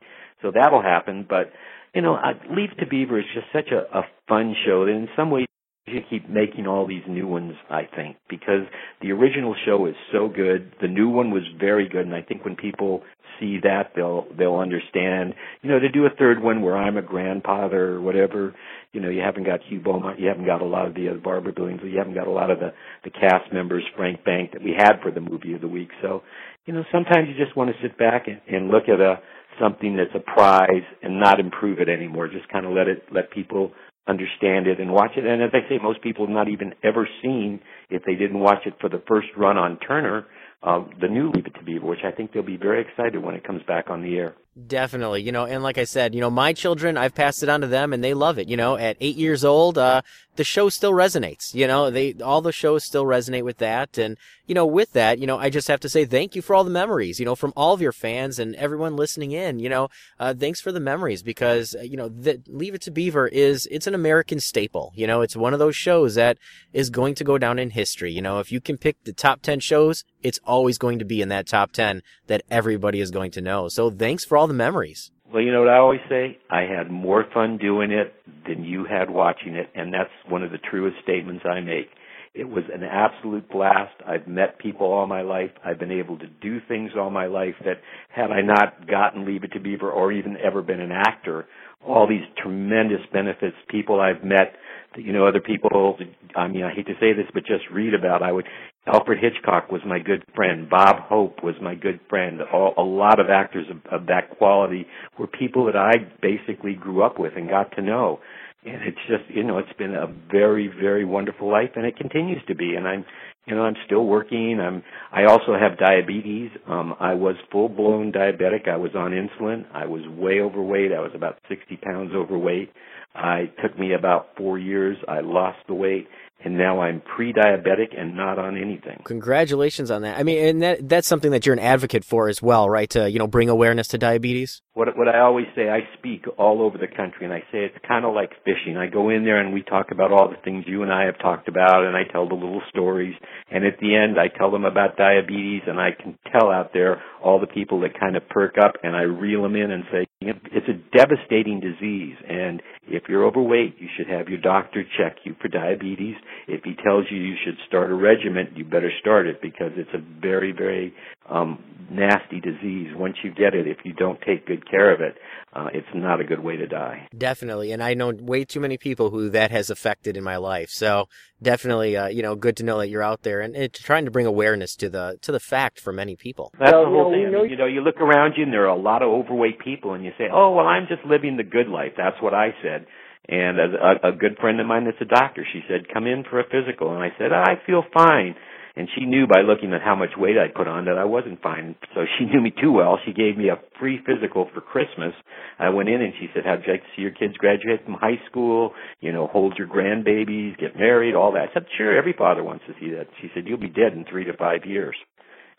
So that'll happen. But you know I, leave to beaver is just such a, a fun show. That in some ways you keep making all these new ones i think because the original show is so good. The new one was very good. And i think when people see that they'll they'll understand. You know to do a third one where i'm a grandfather or whatever you know, you haven't got Hugh Beaumont, you haven't got a lot of the uh, Barbara Billingsley, you haven't got a lot of the the cast members, Frank Bank, that we had for the movie of the week. So, you know, sometimes you just want to sit back and, and look at a something that's a prize and not improve it anymore. Just kind of let it let people understand it and watch it. And as I say, most people have not even ever seen if they didn't watch it for the first run on Turner. Uh, the new Leave It to Beaver, which I think they'll be very excited when it comes back on the air. Definitely, you know, and like I said, you know, my children, I've passed it on to them and they love it. You know, at eight years old, uh, the show still resonates. You know, they, all the shows still resonate with that. And, you know, with that, you know, I just have to say thank you for all the memories, you know, from all of your fans and everyone listening in, you know, uh, thanks for the memories because, uh, you know, Leave It to Beaver is, it's an American staple. You know, it's one of those shows that is going to go down in history. You know, if you can pick the top 10 shows, it's always going to be in that top 10 that everybody is going to know. So thanks for all the memories. Well, you know what I always say? I had more fun doing it than you had watching it, and that's one of the truest statements I make. It was an absolute blast. I've met people all my life. I've been able to do things all my life that had I not gotten Leave It to Beaver or even ever been an actor, all these tremendous benefits, people I've met, you know, other people, I mean, I hate to say this, but just read about. I would, Alfred Hitchcock was my good friend. Bob Hope was my good friend. All, a lot of actors of, of that quality were people that I basically grew up with and got to know. And it's just, you know, it's been a very, very wonderful life and it continues to be. And I'm, you know, I'm still working. I'm, I also have diabetes. Um, I was full blown diabetic. I was on insulin. I was way overweight. I was about 60 pounds overweight. I took me about four years. I lost the weight and now I'm pre-diabetic and not on anything. Congratulations on that. I mean, and that that's something that you're an advocate for as well, right? To you know, bring awareness to diabetes. What what I always say, I speak all over the country, and I say it's kind of like fishing. I go in there and we talk about all the things you and I have talked about, and I tell the little stories. And at the end, I tell them about diabetes, and I can tell out there all the people that kind of perk up, and I reel them in and say, it's a devastating disease, and if you're overweight, you should have your doctor check you for diabetes. If he tells you you should start a regimen, you better start it because it's a very, very um, nasty disease. Once you get it, if you don't take good care of it, uh, it's not a good way to die. Definitely, and I know way too many people who that has affected in my life. So definitely, uh, you know, good to know that you're out there and, and trying to bring awareness to the to the fact for many people. That's the whole thing. I mean, you know, you look around you and there are a lot of overweight people, and you say, "Oh, well, I'm just living the good life." That's what I said. And a, a good friend of mine that's a doctor, she said, "Come in for a physical," and I said, "I feel fine." And she knew by looking at how much weight I'd put on that I wasn't fine. So she knew me too well. She gave me a free physical for Christmas. I went in and she said, "How'd you like to see your kids graduate from high school? You know, hold your grandbabies, get married, all that." I said, "Sure, every father wants to see that." She said, "You'll be dead in three to five years."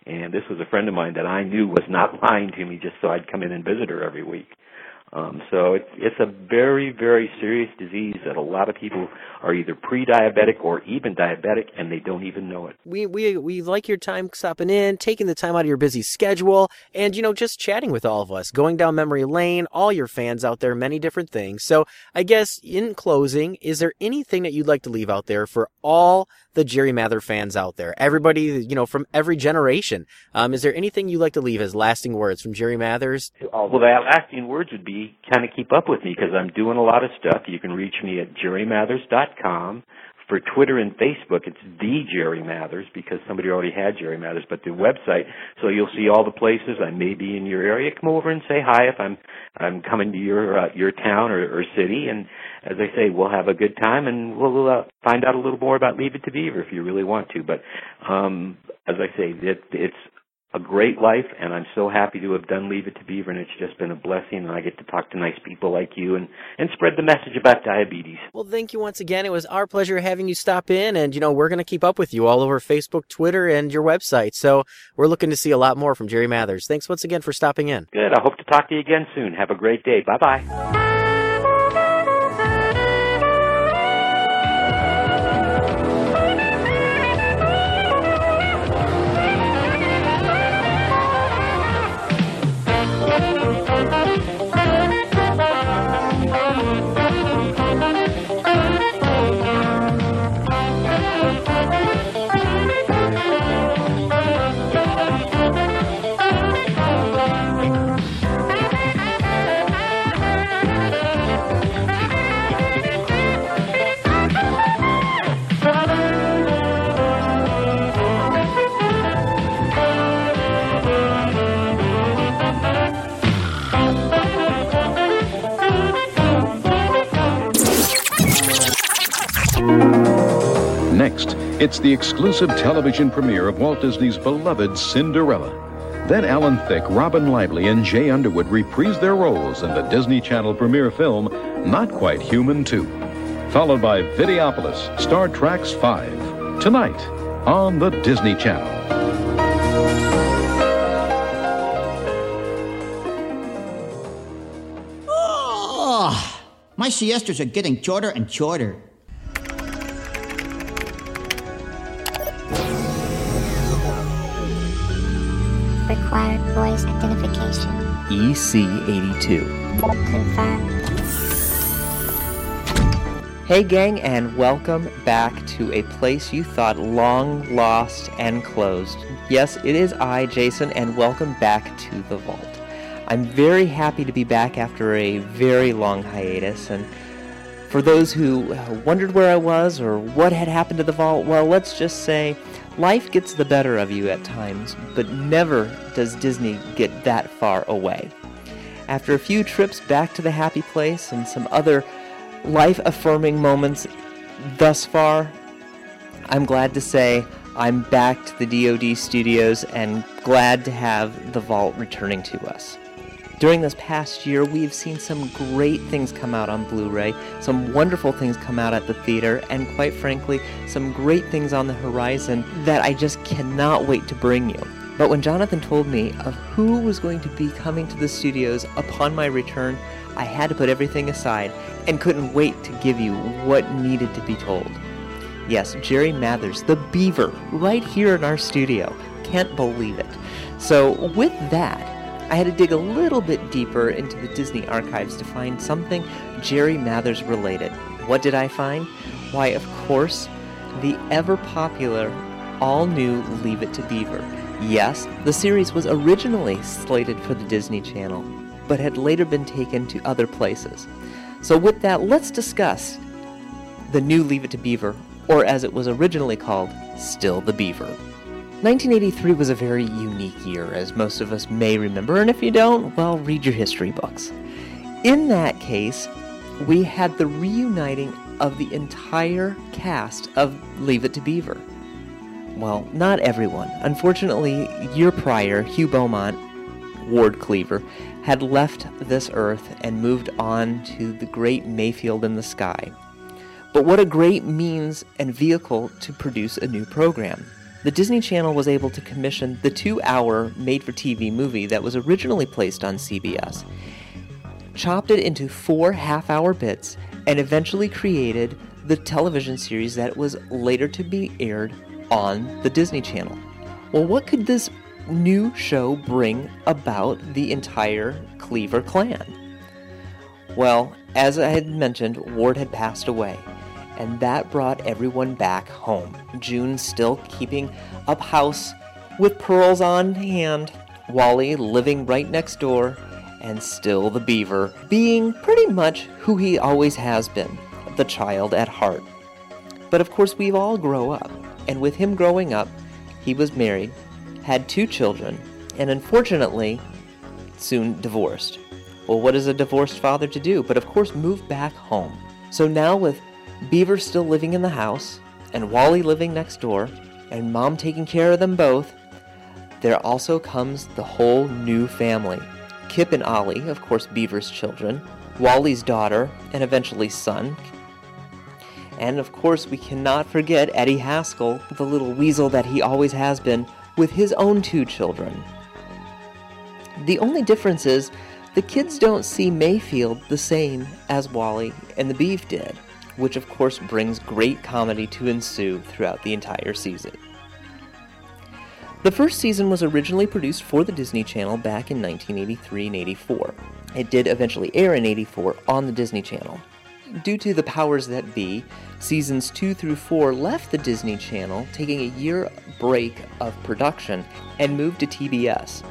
And this was a friend of mine that I knew was not lying to me just so I'd come in and visit her every week. Um, so it's it's a very very serious disease that a lot of people are either pre-diabetic or even diabetic and they don't even know it. We we we like your time stopping in, taking the time out of your busy schedule, and you know just chatting with all of us, going down memory lane. All your fans out there, many different things. So I guess in closing, is there anything that you'd like to leave out there for all the Jerry Mather fans out there, everybody you know from every generation? Um, is there anything you'd like to leave as lasting words from Jerry Mathers? Well, that lasting words would be kind of keep up with me because I'm doing a lot of stuff. You can reach me at jerrymathers.com. For Twitter and Facebook, it's the Jerry Mathers because somebody already had Jerry Mathers, but the website. So you'll see all the places I may be in your area. Come over and say hi if I'm I'm coming to your uh, your town or, or city. And as I say, we'll have a good time and we'll uh, find out a little more about Leave It to Beaver if you really want to. But um, as I say, it, it's a great life, and I'm so happy to have done Leave It to Beaver, and it's just been a blessing, and I get to talk to nice people like you and, and spread the message about diabetes. Well, thank you once again. It was our pleasure having you stop in, and, you know, we're going to keep up with you all over Facebook, Twitter, and your website, so we're looking to see a lot more from Jerry Mathers. Thanks once again for stopping in. Good. I hope to talk to you again soon. Have a great day. Bye-bye. Next, it's the exclusive television premiere of Walt Disney's beloved Cinderella. Then Alan Thicke, Robin Lively, and Jay Underwood reprise their roles in the Disney Channel premiere film Not Quite Human 2. Followed by Videopolis, StarTracks 5. Tonight on the Disney Channel. Oh, my siestas are getting shorter and shorter. EC82. Hey, gang, and welcome back to a place you thought long lost and closed. Yes, it is I, Jason, and welcome back to the vault. I'm very happy to be back after a very long hiatus, and for those who wondered where I was or what had happened to the vault, well, let's just say life gets the better of you at times, but never does Disney get that far away. After a few trips back to the happy place and some other life affirming moments thus far, I'm glad to say I'm back to the DoD studios and glad to have the vault returning to us. During this past year, we've seen some great things come out on Blu ray, some wonderful things come out at the theater, and quite frankly, some great things on the horizon that I just cannot wait to bring you. But when Jonathan told me of who was going to be coming to the studios upon my return, I had to put everything aside and couldn't wait to give you what needed to be told. Yes, Jerry Mathers, the Beaver, right here in our studio. Can't believe it. So, with that, I had to dig a little bit deeper into the Disney archives to find something Jerry Mathers related. What did I find? Why, of course, the ever popular, all new Leave It to Beaver. Yes, the series was originally slated for the Disney Channel, but had later been taken to other places. So, with that, let's discuss the new Leave It to Beaver, or as it was originally called, Still the Beaver. 1983 was a very unique year, as most of us may remember, and if you don't, well, read your history books. In that case, we had the reuniting of the entire cast of Leave It to Beaver. Well, not everyone. Unfortunately, year prior, Hugh Beaumont, Ward Cleaver, had left this earth and moved on to the great Mayfield in the sky. But what a great means and vehicle to produce a new program. The Disney Channel was able to commission the two hour made for TV movie that was originally placed on CBS, chopped it into four half hour bits, and eventually created the television series that was later to be aired on the Disney Channel. Well, what could this new show bring about the entire Cleaver clan? Well, as I had mentioned, Ward had passed away, and that brought everyone back home. June still keeping up house with pearls on hand, Wally living right next door, and still the beaver, being pretty much who he always has been, the child at heart. But of course, we've all grow up, and with him growing up, he was married, had two children, and unfortunately, soon divorced. Well, what is a divorced father to do? But of course, move back home. So now, with Beaver still living in the house, and Wally living next door, and Mom taking care of them both, there also comes the whole new family. Kip and Ollie, of course, Beaver's children, Wally's daughter, and eventually son. And of course, we cannot forget Eddie Haskell, the little weasel that he always has been, with his own two children. The only difference is the kids don't see Mayfield the same as Wally and the Beav did, which of course brings great comedy to ensue throughout the entire season. The first season was originally produced for the Disney Channel back in 1983 and 84. It did eventually air in 84 on the Disney Channel. Due to the powers that be, seasons 2 through 4 left the Disney Channel, taking a year break of production, and moved to TBS.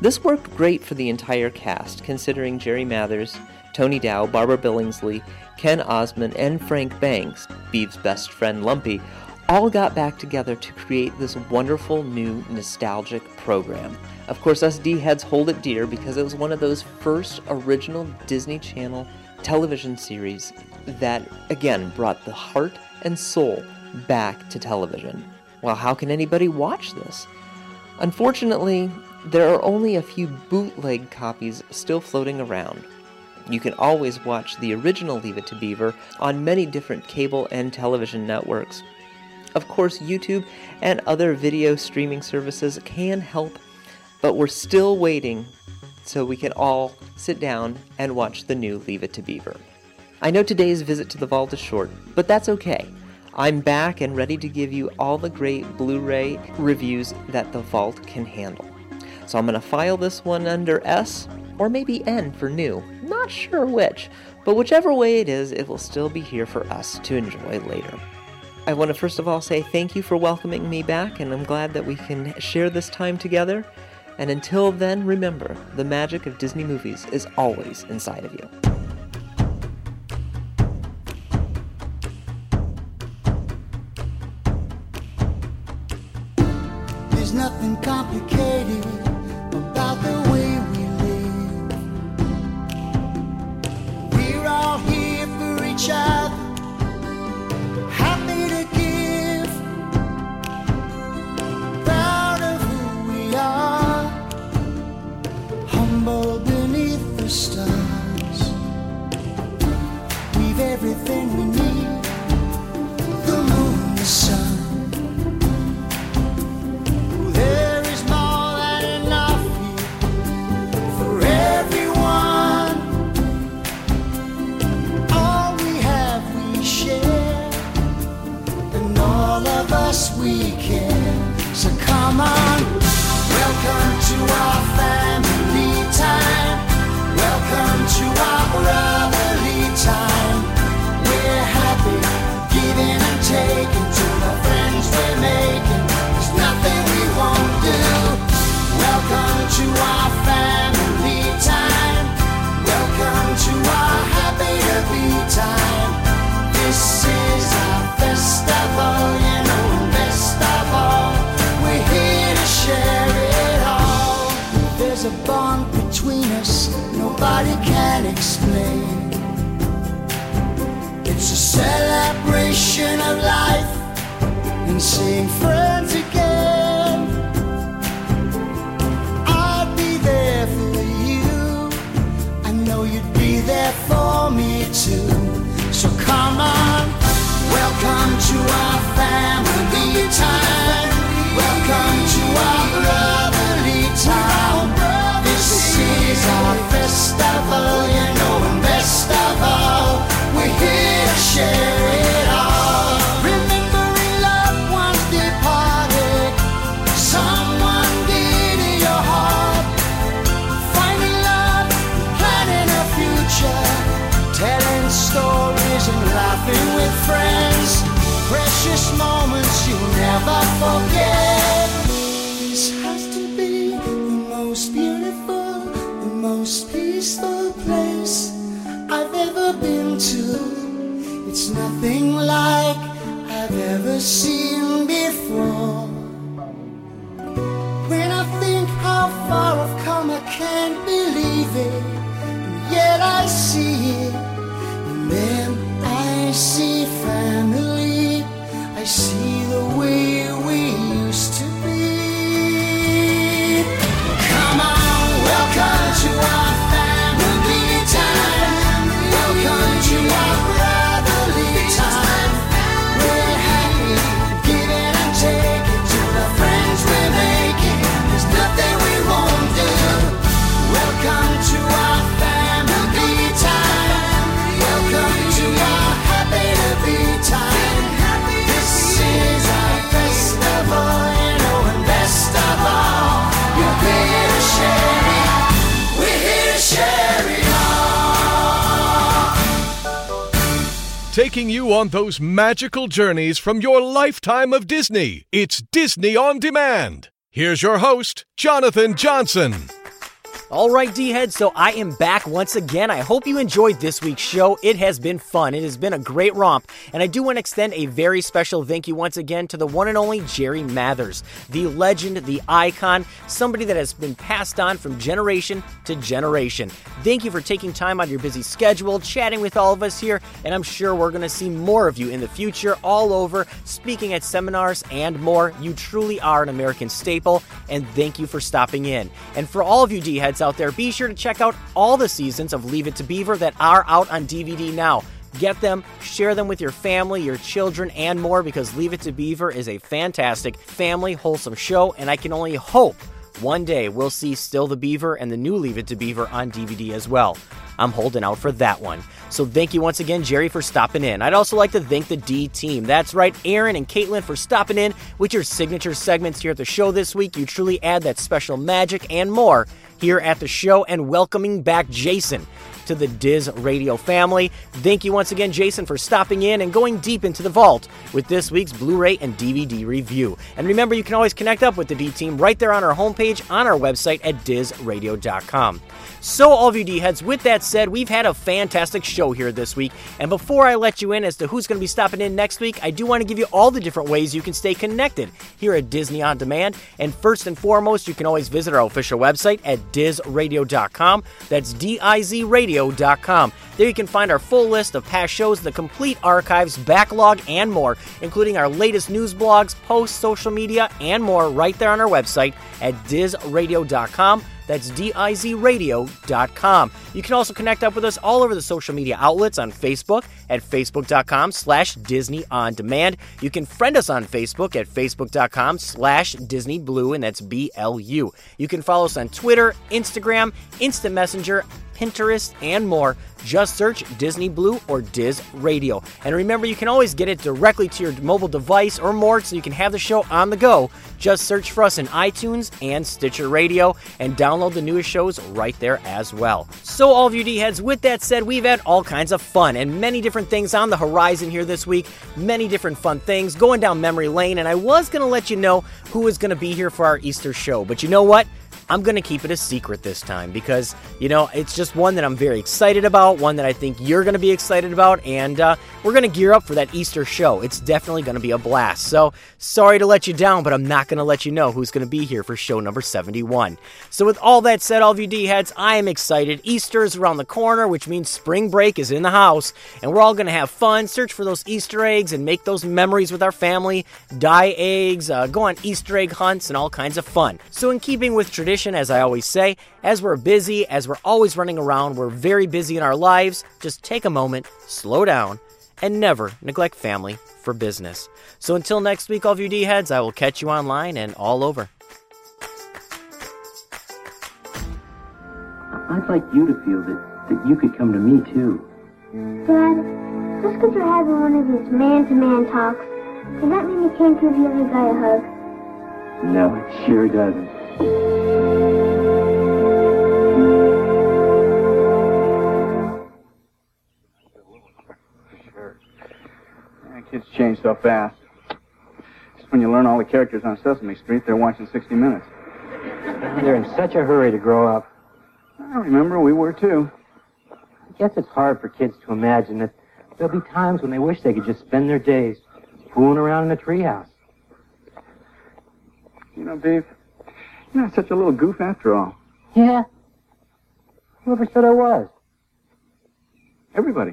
This worked great for the entire cast, considering Jerry Mathers, Tony Dow, Barbara Billingsley, Ken Osmond, and Frank Banks, Beav's best friend Lumpy, all got back together to create this wonderful new nostalgic program. Of course, us D heads hold it dear because it was one of those first original Disney Channel television series that, again, brought the heart and soul back to television. Well, how can anybody watch this? Unfortunately, there are only a few bootleg copies still floating around. You can always watch the original Leave It to Beaver on many different cable and television networks. Of course, YouTube and other video streaming services can help, but we're still waiting so we can all sit down and watch the new Leave It to Beaver. I know today's visit to the vault is short, but that's okay. I'm back and ready to give you all the great Blu ray reviews that the vault can handle. So I'm going to file this one under S or maybe N for new. Not sure which, but whichever way it is, it will still be here for us to enjoy later. I want to first of all say thank you for welcoming me back, and I'm glad that we can share this time together. And until then, remember the magic of Disney movies is always inside of you. There's nothing complicated about the happy to give, proud of who we are, humble beneath the stars. We've everything we to our family time. Welcome to our brotherly celebration of life and seeing friends again. I'll be there for you. I know you'd be there for me too. So come on, welcome to our family time. Welcome to our brotherly time. This is our festival, you know, and best of all, we're here to share it all. Remembering loved ones departed, someone dear to your heart. Finding love, planning a future, telling stories and laughing with friends. Precious moments you'll never forget. Like I've ever seen before. When I think how far I've come, I can't believe it. Yet I see it. And then I see family. I see Taking you on those magical journeys from your lifetime of Disney. It's Disney on Demand. Here's your host, Jonathan Johnson. All right, D heads, so I am back once again. I hope you enjoyed this week's show. It has been fun. It has been a great romp. And I do want to extend a very special thank you once again to the one and only Jerry Mathers, the legend, the icon, somebody that has been passed on from generation to generation. Thank you for taking time out of your busy schedule, chatting with all of us here, and I'm sure we're going to see more of you in the future all over, speaking at seminars and more. You truly are an American staple, and thank you for stopping in. And for all of you D heads out there, be sure to check out all the seasons of Leave It to Beaver that are out on DVD now. Get them, share them with your family, your children, and more because Leave It to Beaver is a fantastic family, wholesome show, and I can only hope one day we'll see Still the Beaver and the new Leave It to Beaver on DVD as well. I'm holding out for that one. So thank you once again, Jerry, for stopping in. I'd also like to thank the D team. That's right, Aaron and Caitlin for stopping in with your signature segments here at the show this week. You truly add that special magic and more here at the show and welcoming back Jason to the Diz Radio family. Thank you once again, Jason, for stopping in and going deep into the vault with this week's Blu ray and DVD review. And remember, you can always connect up with the D team right there on our homepage on our website at dizradio.com. So, all of you D heads, with that said, we've had a fantastic show here this week. And before I let you in as to who's going to be stopping in next week, I do want to give you all the different ways you can stay connected here at Disney On Demand. And first and foremost, you can always visit our official website at dizradio.com. That's D I Z radio.com. There you can find our full list of past shows, the complete archives, backlog, and more, including our latest news blogs, posts, social media, and more right there on our website at dizradio.com. That's D-I-Z-radio.com. You can also connect up with us all over the social media outlets on Facebook at facebook.com slash Disney On Demand. You can friend us on Facebook at facebook.com slash Disney Blu, and that's B-L-U. You can follow us on Twitter, Instagram, Instant Messenger, Pinterest, and more. Just search Disney Blu or Diz Radio. And remember, you can always get it directly to your mobile device or more so you can have the show on the go. Just search for us in iTunes and Stitcher Radio and download the newest shows right there as well. So, all of you D heads, with that said, we've had all kinds of fun and many different things on the horizon here this week. Many different fun things going down memory lane. And I was going to let you know who is going to be here for our Easter show. But you know what? I'm going to keep it a secret this time because, you know, it's just one that I'm very excited about, one that I think you're going to be excited about, and uh, we're going to gear up for that Easter show. It's definitely going to be a blast. So, sorry to let you down, but I'm not going to let you know who's going to be here for show number 71. So, with all that said, all of you D heads, I am excited. Easter is around the corner, which means spring break is in the house, and we're all going to have fun, search for those Easter eggs, and make those memories with our family, dye eggs, uh, go on Easter egg hunts, and all kinds of fun. So, in keeping with tradition, as I always say, as we're busy, as we're always running around, we're very busy in our lives, just take a moment, slow down, and never neglect family for business. So until next week, all of you D heads, I will catch you online and all over. I'd like you to feel that, that you could come to me too. Dad, just because you're having one of these man-to-man talks, does that mean you can't give the other guy a hug? No, it sure doesn't. Kids change so fast. Just when you learn all the characters on Sesame Street, they're watching 60 Minutes. They're in such a hurry to grow up. I remember we were too. I guess it's hard for kids to imagine that there'll be times when they wish they could just spend their days fooling around in a treehouse. You know, Beav, you're not such a little goof after all. Yeah. Whoever said I was? Everybody.